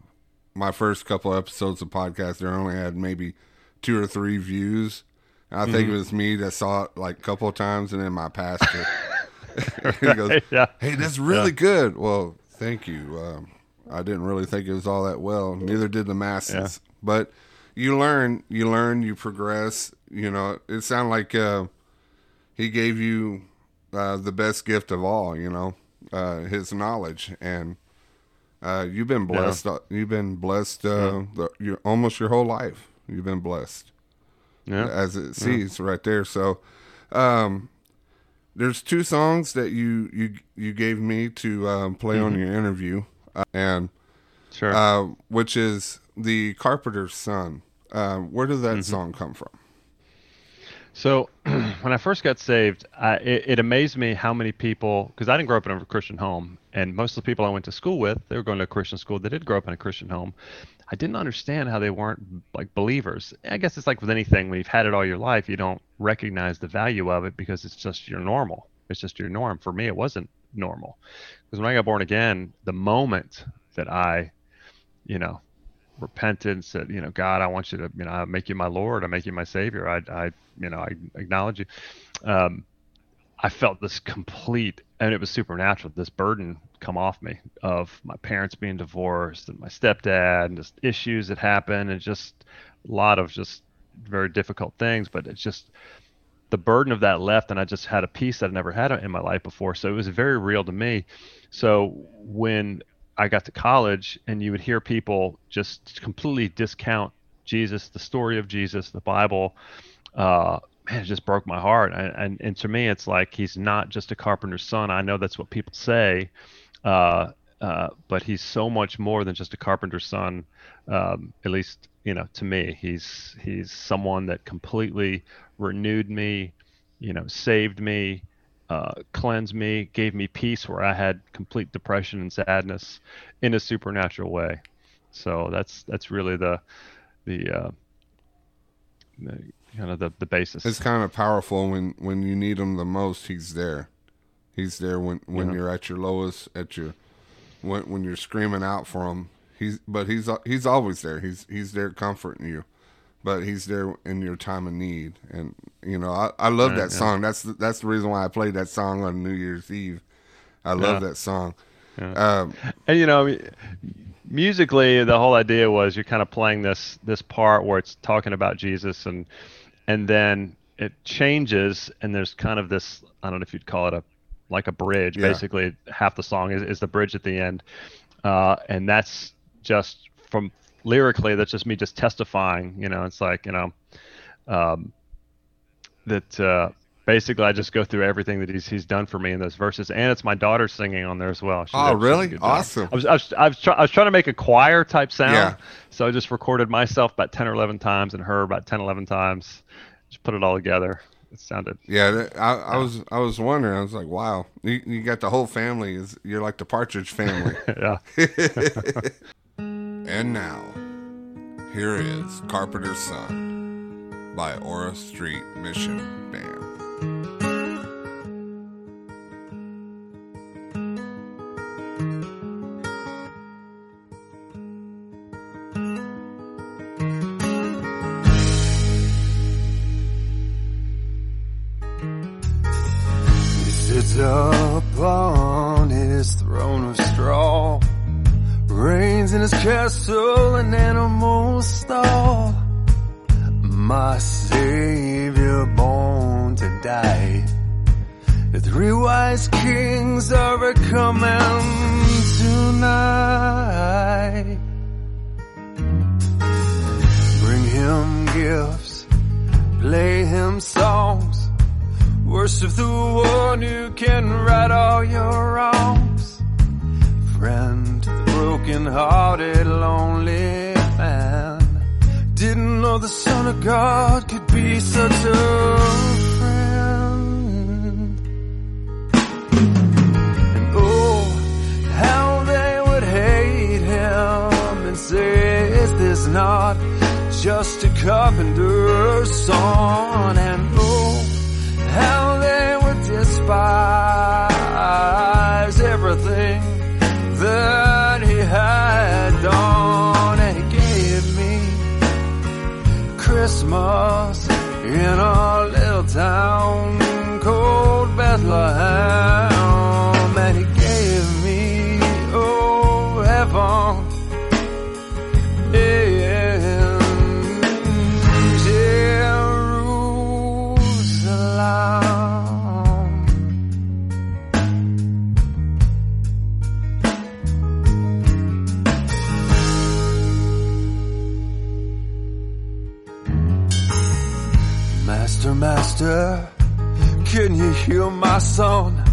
my first couple episodes of podcast. There only had maybe two or three views. And I think mm-hmm. it was me that saw it like a couple of times, and then my pastor. *laughs* *laughs* he goes, yeah. "Hey, that's really yeah. good." Well, thank you. Um, I didn't really think it was all that well. Neither did the masses. Yeah. But you learn, you learn, you progress. You know, it sounded like uh, he gave you uh, the best gift of all. You know, uh, his knowledge, and uh, you've been blessed. Yeah. You've been blessed. Uh, the, almost your whole life. You've been blessed. Yeah. As it sees right there. So, um, there's two songs that you you you gave me to um, play mm-hmm. on your interview uh, and sure. Uh, which is the Carpenter's Son. Uh, where did that mm-hmm. song come from? So, *clears throat* when I first got saved, I, it, it, amazed me how many people, because I didn't grow up in a Christian home, and most of the people I went to school with, they were going to a Christian school. They did grow up in a Christian home. I didn't understand how they weren't like believers. I guess it's like with anything, when you've had it all your life, you don't recognize the value of it because it's just your normal. It's just your norm. For me, it wasn't normal. Because when I got born again, the moment that I, you know, repented and said, you know, God, I want you to, you know, I make you my Lord, I make you my Savior, I, I, you know, I acknowledge you. Um, I felt this complete and it was supernatural. This burden come off me of my parents being divorced and my stepdad and just issues that happened and just a lot of just very difficult things. But it's just the burden of that left, and I just had a peace that I never had in my life before. So it was very real to me. So when I got to college, and you would hear people just completely discount Jesus, the story of Jesus, the Bible. Uh, man, it just broke my heart. And, and, and to me, it's like he's not just a carpenter's son. I know that's what people say, uh, uh, but he's so much more than just a carpenter's son. Um, at least, you know, to me, he's he's someone that completely renewed me, you know, saved me, uh, cleansed me, gave me peace where I had complete depression and sadness in a supernatural way. So that's that's really the the, uh, the kind of the, the basis. It's kind of powerful when when you need him the most. He's there. He's there when when yeah. you're at your lowest, at your when when you're screaming out for him. He's but he's he's always there. He's he's there comforting you, but he's there in your time of need. And you know I, I love right, that yeah. song. That's the, that's the reason why I played that song on New Year's Eve. I love yeah. that song. Um, and you know, musically, the whole idea was you're kind of playing this this part where it's talking about Jesus and and then it changes and there's kind of this i don't know if you'd call it a like a bridge yeah. basically half the song is, is the bridge at the end uh, and that's just from lyrically that's just me just testifying you know it's like you know um, that uh, basically I just go through everything that he's he's done for me in those verses, and it's my daughter singing on there as well. She's oh, really? Awesome. I was I was I was, try, I was, trying to make a choir type sound, yeah. so I just recorded myself about ten or eleven times and her about 10, 11 times. Just put it all together. It sounded. Yeah, I, I was I was wondering. I was like, wow, you, you got the whole family. Is you're like the Partridge family. *laughs* yeah. *laughs* and now, here is Carpenter's Son by Ora Street Mission Band. He sits upon his throne of straw, reigns in his castle an animal stall. My Savior born to die. The three wise kings are coming tonight. Bring him gifts, play him songs Worship the one who can right all your wrongs. Friend to the broken hearted, lonely man. Didn't know the Son of God could be such a friend. And oh, how they would hate him and say, Is this not just a carpenter's son? And oh, how they would despise everything that had done. And he gave me Christmas in a little town called Bethlehem. Can you hear my son?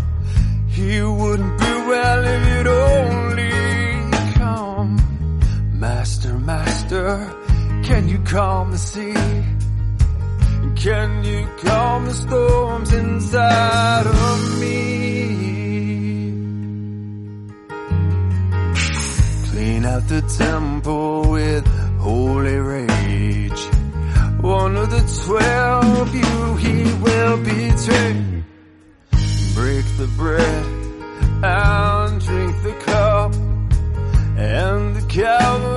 He wouldn't be well if you'd only come. Master, Master, can you calm the sea? Can you calm the storms inside of me? Clean out the temple with holy rage one of the twelve you he will betray. Break the bread and drink the cup, and the Calvary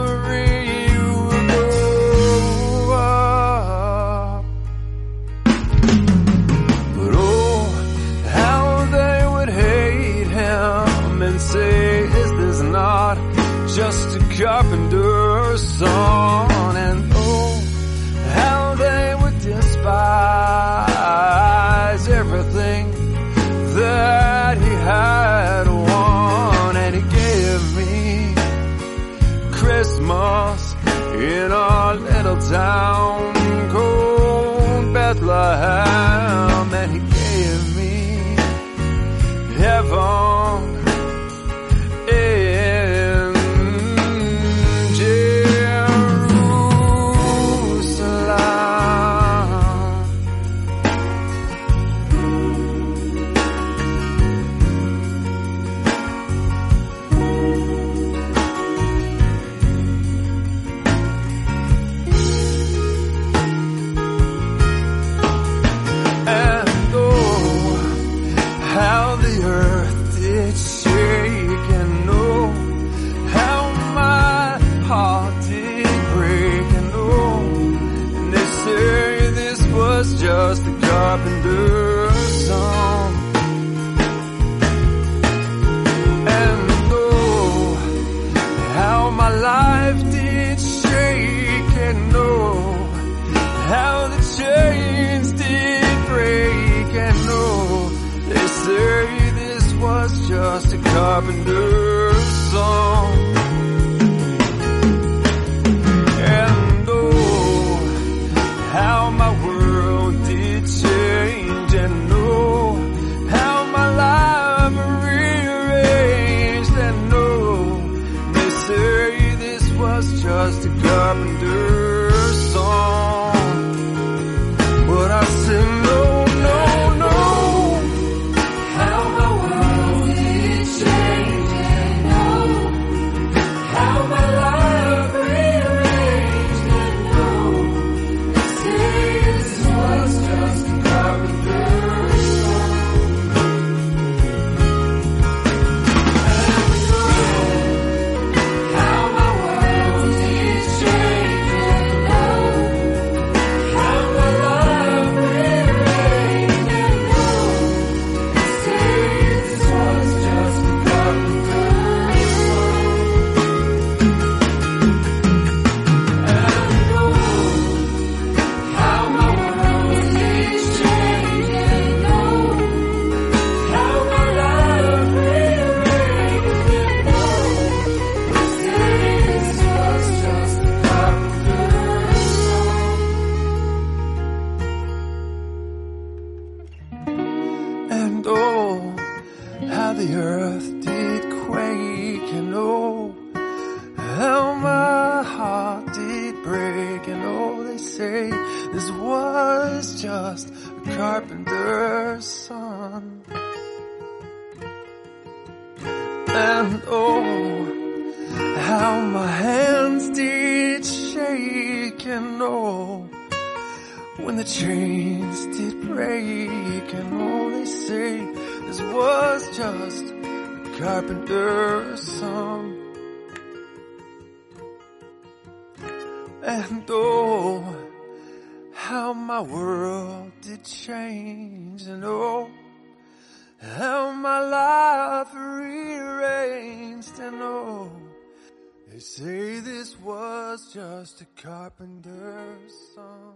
just a carpenter's song.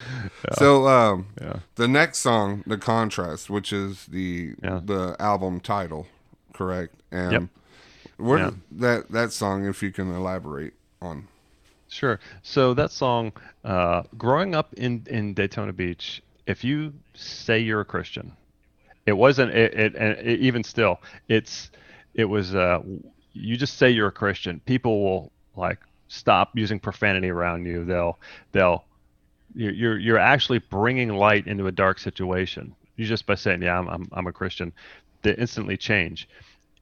Yeah. So um, yeah. the next song, The Contrast, which is the yeah. the album title, correct? And yep. that that song, if you can elaborate on. Sure. So that song, uh, growing up in in Daytona Beach, if you say you're a Christian, it wasn't it, it, it even still it's it was uh, you just say you're a Christian, people will like stop using profanity around you. They'll they'll you're you're actually bringing light into a dark situation. You just by saying, "Yeah, I'm I'm, I'm a Christian," they instantly change,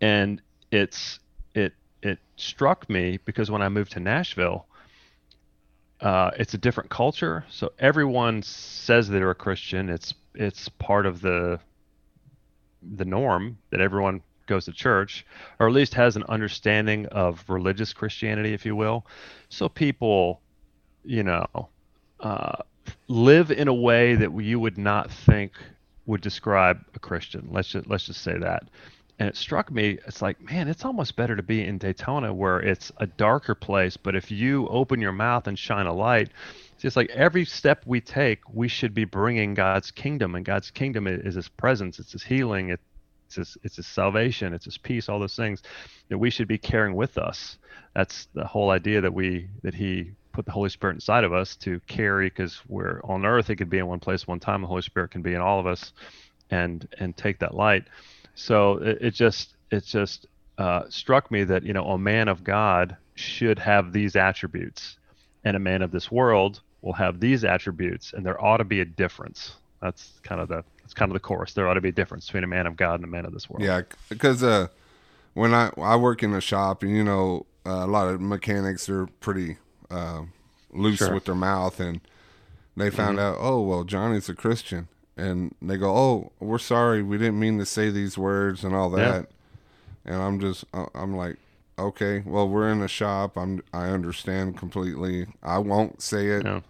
and it's it it struck me because when I moved to Nashville, uh, it's a different culture. So everyone says they're a Christian. It's it's part of the the norm that everyone goes to church, or at least has an understanding of religious Christianity, if you will. So people, you know, uh, live in a way that you would not think would describe a Christian. Let's just let's just say that. And it struck me, it's like, man, it's almost better to be in Daytona where it's a darker place, but if you open your mouth and shine a light, it's just like every step we take, we should be bringing God's kingdom, and God's kingdom is His presence, it's His healing, it, his, it's His salvation, it's His peace, all those things that we should be carrying with us. That's the whole idea that we that He put the Holy Spirit inside of us to carry, because we're on earth, it could be in one place one time. The Holy Spirit can be in all of us, and and take that light. So it, it just it just uh, struck me that you know a man of God should have these attributes, and a man of this world will have these attributes, and there ought to be a difference. That's kind of the that's kind of the chorus. There ought to be a difference between a man of God and a man of this world. Yeah, because uh, when I I work in a shop, and you know, uh, a lot of mechanics are pretty uh, loose Sure. with their mouth, and they found Mm-hmm. out, oh well, Johnny's a Christian, and they go, oh, we're sorry, we didn't mean to say these words and all Yeah. that, and I'm just uh, I'm like. Okay, well, we're in a shop. I'm. I understand completely. I won't say it. Yeah.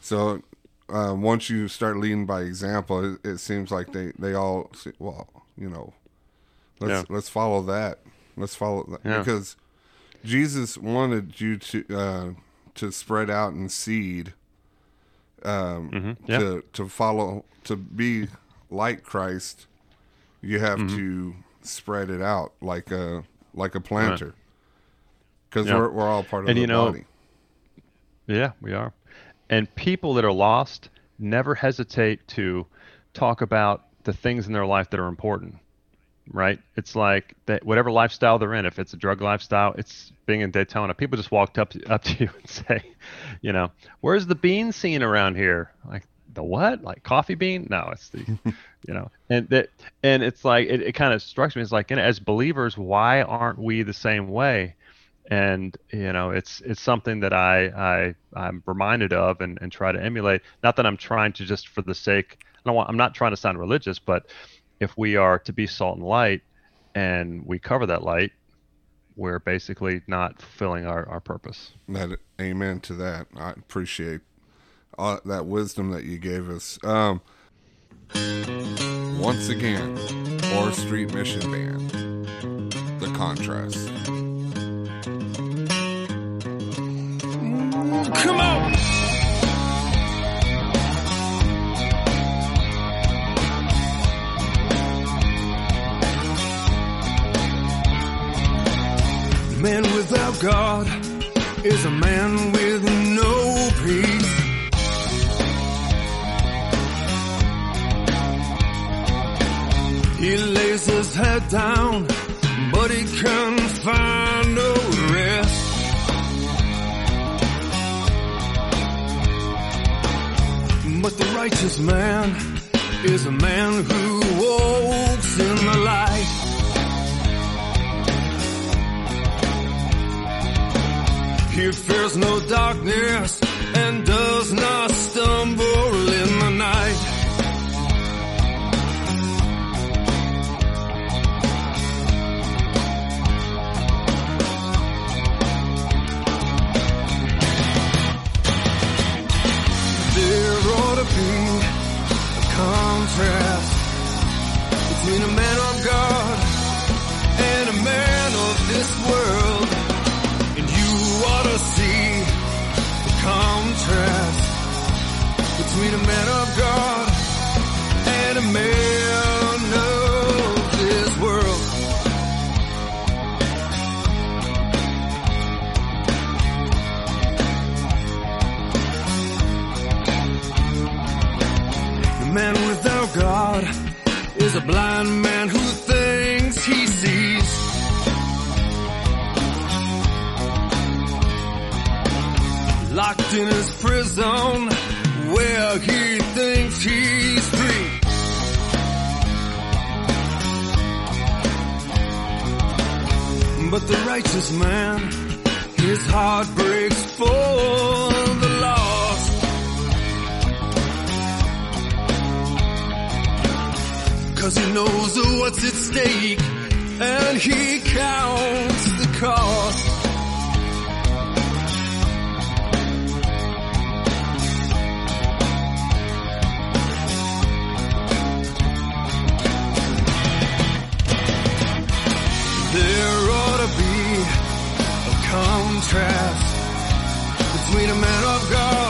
So uh, once you start leading by example, it, it seems like they they all say, well, you know, let's Yeah. let's follow that. Let's follow that Yeah. because Jesus wanted you to uh, to spread out and seed um, Mhm. Yeah. to to follow to be like Christ. You have Mm-hmm. to spread it out like a like a planter because we're we're all part of And the you know, body. Yeah, we are. And people that are lost never hesitate to talk about the things in their life that are important. Right? It's like that whatever lifestyle they're in, if it's a drug lifestyle, it's being in Daytona. People just walked up to, *laughs* up to you and say, you know, where's the bean scene around here? Like the what? Like coffee bean? No, it's the *laughs* you know. And that and it's like it, it kind of strikes me It's like you know, as believers, why aren't we the same way? And you know it's it's something that I, I I'm reminded of and, and try to emulate. Not that I'm trying to just for the sake. I don't want. I'm not trying to sound religious, but if we are to be salt and light, and we cover that light, we're basically not fulfilling our, our purpose. That amen to that. I appreciate that wisdom that you gave us. Um, once again, Ora Street Mission Band, the contrast. Come on! Man without God is a man with no peace. He lays his head down, but he can't find But the righteous man is a man who walks in the light. He fears no darkness and does not stumble a blind man who thinks he sees. Locked in his prison where he thinks he's free. But the righteous man, his heart breaks for Cause he knows what's at stake and he counts the cost. There ought to be a contrast between a man of God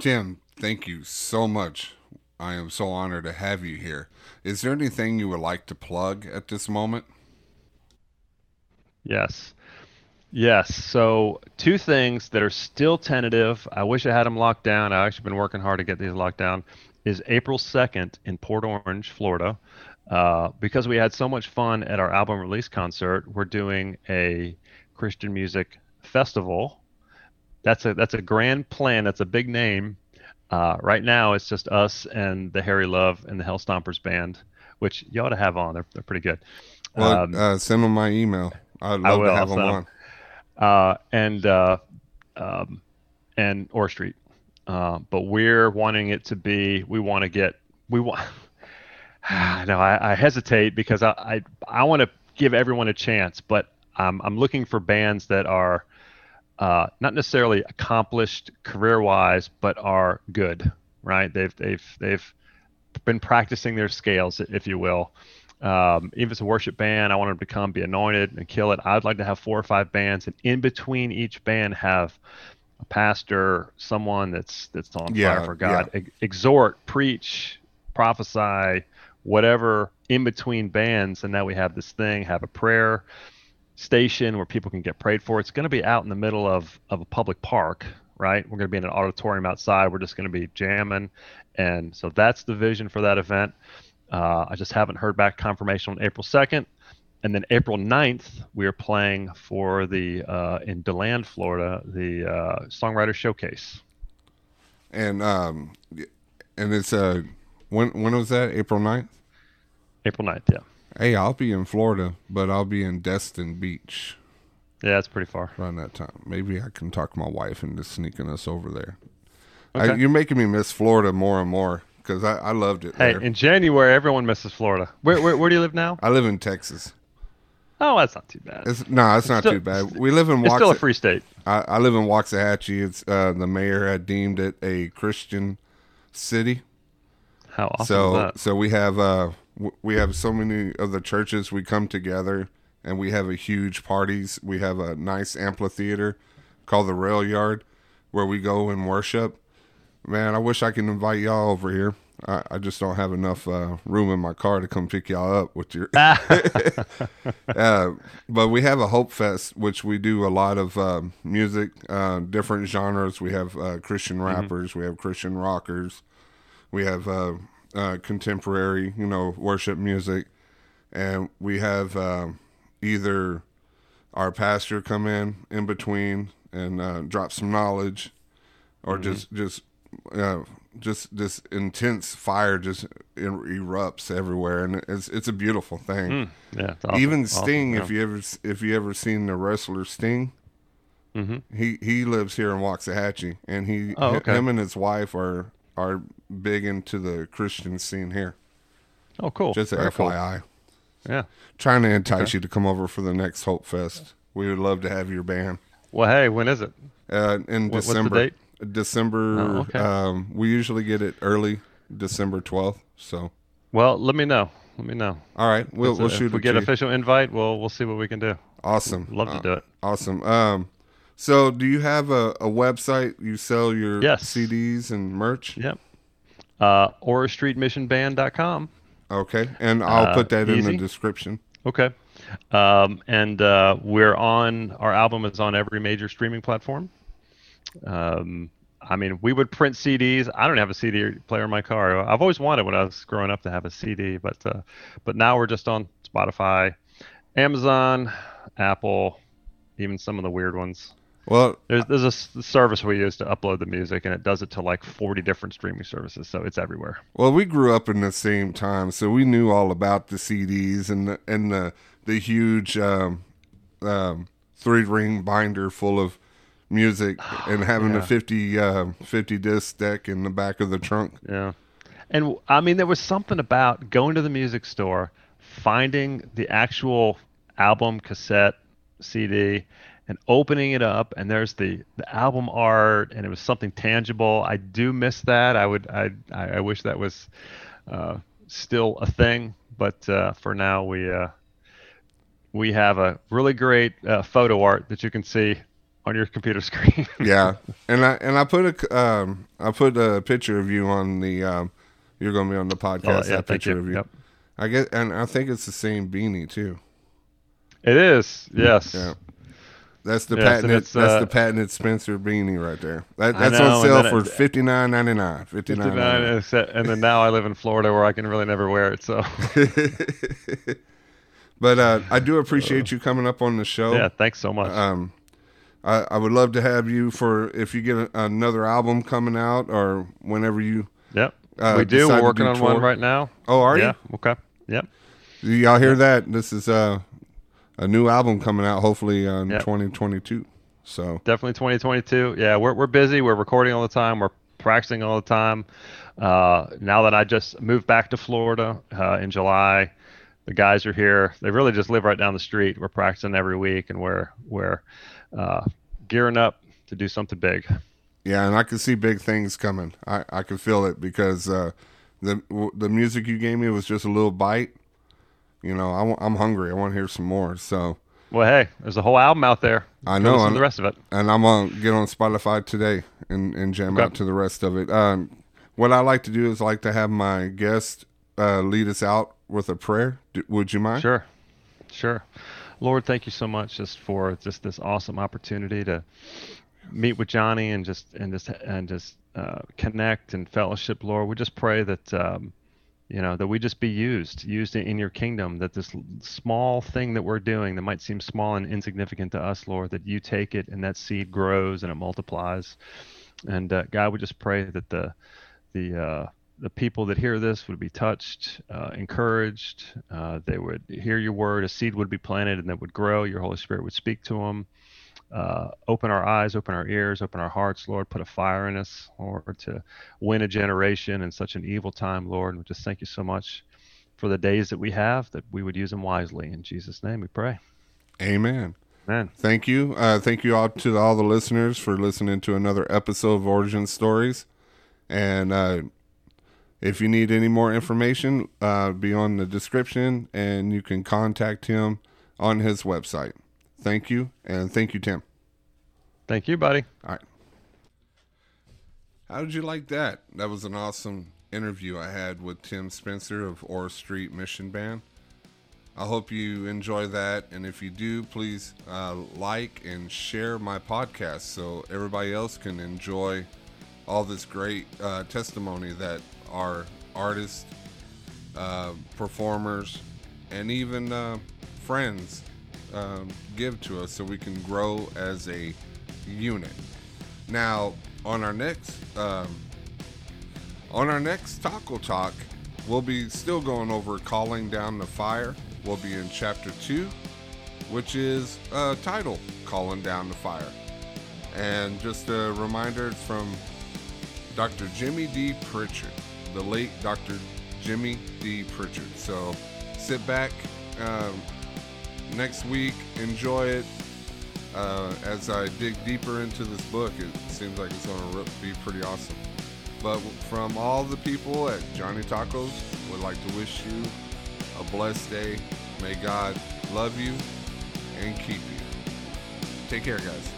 Tim, thank you so much. I am so honored to have you here. Is there anything you would like to plug at this moment? Yes. Yes. So, two things that are still tentative. I wish I had them locked down. I've actually been working hard to get these locked down. Is April 2nd in Port Orange, Florida. Uh, because we had so much fun at our album release concert, we're doing a Christian music festival. That's a that's a grand plan. That's a big name. Uh, right now, it's just us and the Harry Love and the Hell Stompers band, which you ought to have on. They're they're pretty good. Well, Um, uh, send them my email. I'd I love will, to have I'll them on. uh, and uh, um, and Ora Street. Uh, but we're wanting it to be. We want to get. We want. *sighs* no, I, I hesitate because I I, I want to give everyone a chance, but I'm I'm looking for bands that are uh, not necessarily accomplished career-wise, but are good. Right? They've they've they've been practicing their scales, if you will. Um, if it's a worship band, I want them to come be anointed and kill it. I'd like to have four or five bands, and in between each band have a pastor, someone that's that's on Yeah, fire for God, ex- exhort, preach, prophesy, whatever in between bands, and now we have this thing, have a prayer station where people can get prayed for. It's going to be out in the middle of of a public park, right? We're going to be in an auditorium outside. We're just going to be jamming, and so that's the vision for that event. Uh, I just haven't heard back confirmation on April 2nd. And then April 9th, we are playing for the, uh, in DeLand, Florida, the uh, Songwriter Showcase. And um, and it's uh, when when was that? April 9th? April 9th, yeah. Hey, I'll be in Florida, but I'll be in Destin Beach Yeah, it's pretty far. around that time. Maybe I can talk my wife into sneaking us over there. Okay. I, you're making me miss Florida more and more because I, I loved it Hey, there. in January, everyone misses Florida. Where, where, where do you live now? I live in Texas. Oh, that's not too bad. It's no, it's not still- too bad. We live in It's still a free state. I, I live in Waxahachie. It's uh, the mayor had deemed it a Christian city. How awesome so so we have uh we have so many of the churches we come together and we have a huge parties. We have a nice amphitheater called the Rail Yard where we go and worship. Man, I wish I could invite y'all over here. I, I just don't have enough uh, room in my car to come pick y'all up with your. *laughs* *laughs* uh, but we have a Hope Fest, which we do a lot of um music, uh, different genres. We have uh, Christian rappers, we have Christian rockers, we have uh, uh, contemporary, you know, worship music, and we have uh, either our pastor come in in between and uh, drop some knowledge, or just just uh, just this intense fire just er- erupts everywhere, and it's it's a beautiful thing. Mm, yeah, awesome. Even Sting, yeah. if you ever if you ever seen the wrestler Sting, Mhm. he he lives here in Waxahachie, and he Oh, okay. him and his wife are are big into the Christian scene here. Oh, cool. Just Very cool. FYI, Yeah. trying to entice you to come over for the next Hope Fest. We would love to have your band Well, hey, when is it? uh, in What- what's the December. date? December. Oh, okay. um, we usually get it early, December twelfth. So, Well, let me know. Let me know. all right, we'll we'll shoot if we get you. official invite, we'll we'll see what we can do. Awesome. Love to Uh, do it. Awesome. Um, so do you have a, a website? You sell your Yes. CDs and merch? Yep. Uh, OraStreetMissionBand.com. Okay, and I'll Uh, put that in the description. Okay. Um, and uh, we're on, our album is on every major streaming platform. Um, I mean, we would print CDs. I don't have a CD player in my car. I've always wanted when I was growing up to have a CD, but uh, but now we're just on Spotify, Amazon, Apple, even some of the weird ones. Well, There's there's a service we use to upload the music, and it does it to like 40 different streaming services, so it's everywhere. well, we grew up in the same time, so we knew all about the CDs and the and the the huge um, um, three ring binder full of music *sighs* and having yeah. a 50, uh, 50 disc deck in the back of the trunk. Yeah. And I mean, there was something about going to the music store, finding the actual album, cassette, CD, and opening it up, and there's the, the album art, and it was something tangible. I do miss that. I would, I, I wish that was uh, still a thing, but uh, for now, we uh, we have a really great uh, photo art that you can see on your computer *laughs* screen. yeah, and I and I put a um I put a picture of you on the um you're going to be on the podcast. Oh, yeah, that picture you. of you. Yep. I get and I think it's the same beanie too. It is. Yes. Yeah. That's the Yes, and patented. it's, that's uh, the patented Spencer beanie right there. That, that's know, on sale for fifty nine ninety nine. Fifty 59 nine. and then now I live in Florida where I can really never wear it. So *laughs* But uh, I do appreciate you coming up on the show. yeah, thanks so much. Um, I, I would love to have you for if you get a, another album coming out or whenever you. yep. uh, we do. We're working do on one right now. Oh, are yeah. Okay. Yep. you? Y'all hear that? This is uh, a new album coming out. Hopefully uh, in Yep. twenty twenty two. So Definitely 2022. Yeah, we're we're busy. We're recording all the time. We're practicing all the time. Uh, now that I just moved back to Florida uh, in July, the guys are here. They really just live right down the street. We're practicing every week, and we're we're uh, gearing up to do something big. yeah, and I can see big things coming. I I can feel it because uh, the the music you gave me was just a little bite. You know, I, am hungry. I want to hear some more. So. Well, hey, there's a whole album out there. I know, listen the rest of it. and I'm gonna get on Spotify today and, and jam Okay. out to the rest of it. Um, what I like to do is like to have my guest uh, lead us out with a prayer. D- would you mind? Sure, sure. Lord, thank you so much just for just this awesome opportunity to meet with Johnny and just and just and just uh, connect and fellowship. Lord, we just pray that um, you know that we just be used, used in, your kingdom. That this small thing that we're doing that might seem small and insignificant to us, Lord, that you take it and that seed grows and it multiplies. And uh, God, we just pray that the the uh, the people that hear this would be touched, uh, encouraged. Uh, they would hear your word. A seed would be planted and that would grow. Your Holy Spirit would speak to them. Uh, open our eyes, open our ears, open our hearts, Lord. Put a fire in us, Lord, to win a generation in such an evil time, Lord. And we just thank you so much for the days that we have, that we would use them wisely. In Jesus' name we pray. Amen. Amen. Thank you. Uh, thank you all to all the listeners for listening to another episode of Origin Stories. And uh, if you need any more information, uh, be on the description, and you can contact him on his website. Thank you, and thank you, Tim. Thank you, buddy. All right. How did you like that? That was an awesome interview I had with Tim Spencer of Ora Street Mission Band. I hope you enjoy that, and if you do, please uh, like and share my podcast so everybody else can enjoy all this great uh, testimony that our artists, uh, performers, and even uh, friends um, give to us so we can grow as a unit. Now, on our next um, on our next taco talk, we'll be still going over calling down the fire. We'll be in chapter two, which is uh, title "Calling Down the Fire," and just a reminder, it's from Dr. Jimmy D. Pritchard, the late Dr. Jimmy D. Pritchard. So sit back um, next week, enjoy it. Uh, as I dig deeper into this book, it seems like it's going to be pretty awesome. But from all the people at Johnny Tacos, would like to wish you a blessed day. May God love you and keep you. Take care, guys.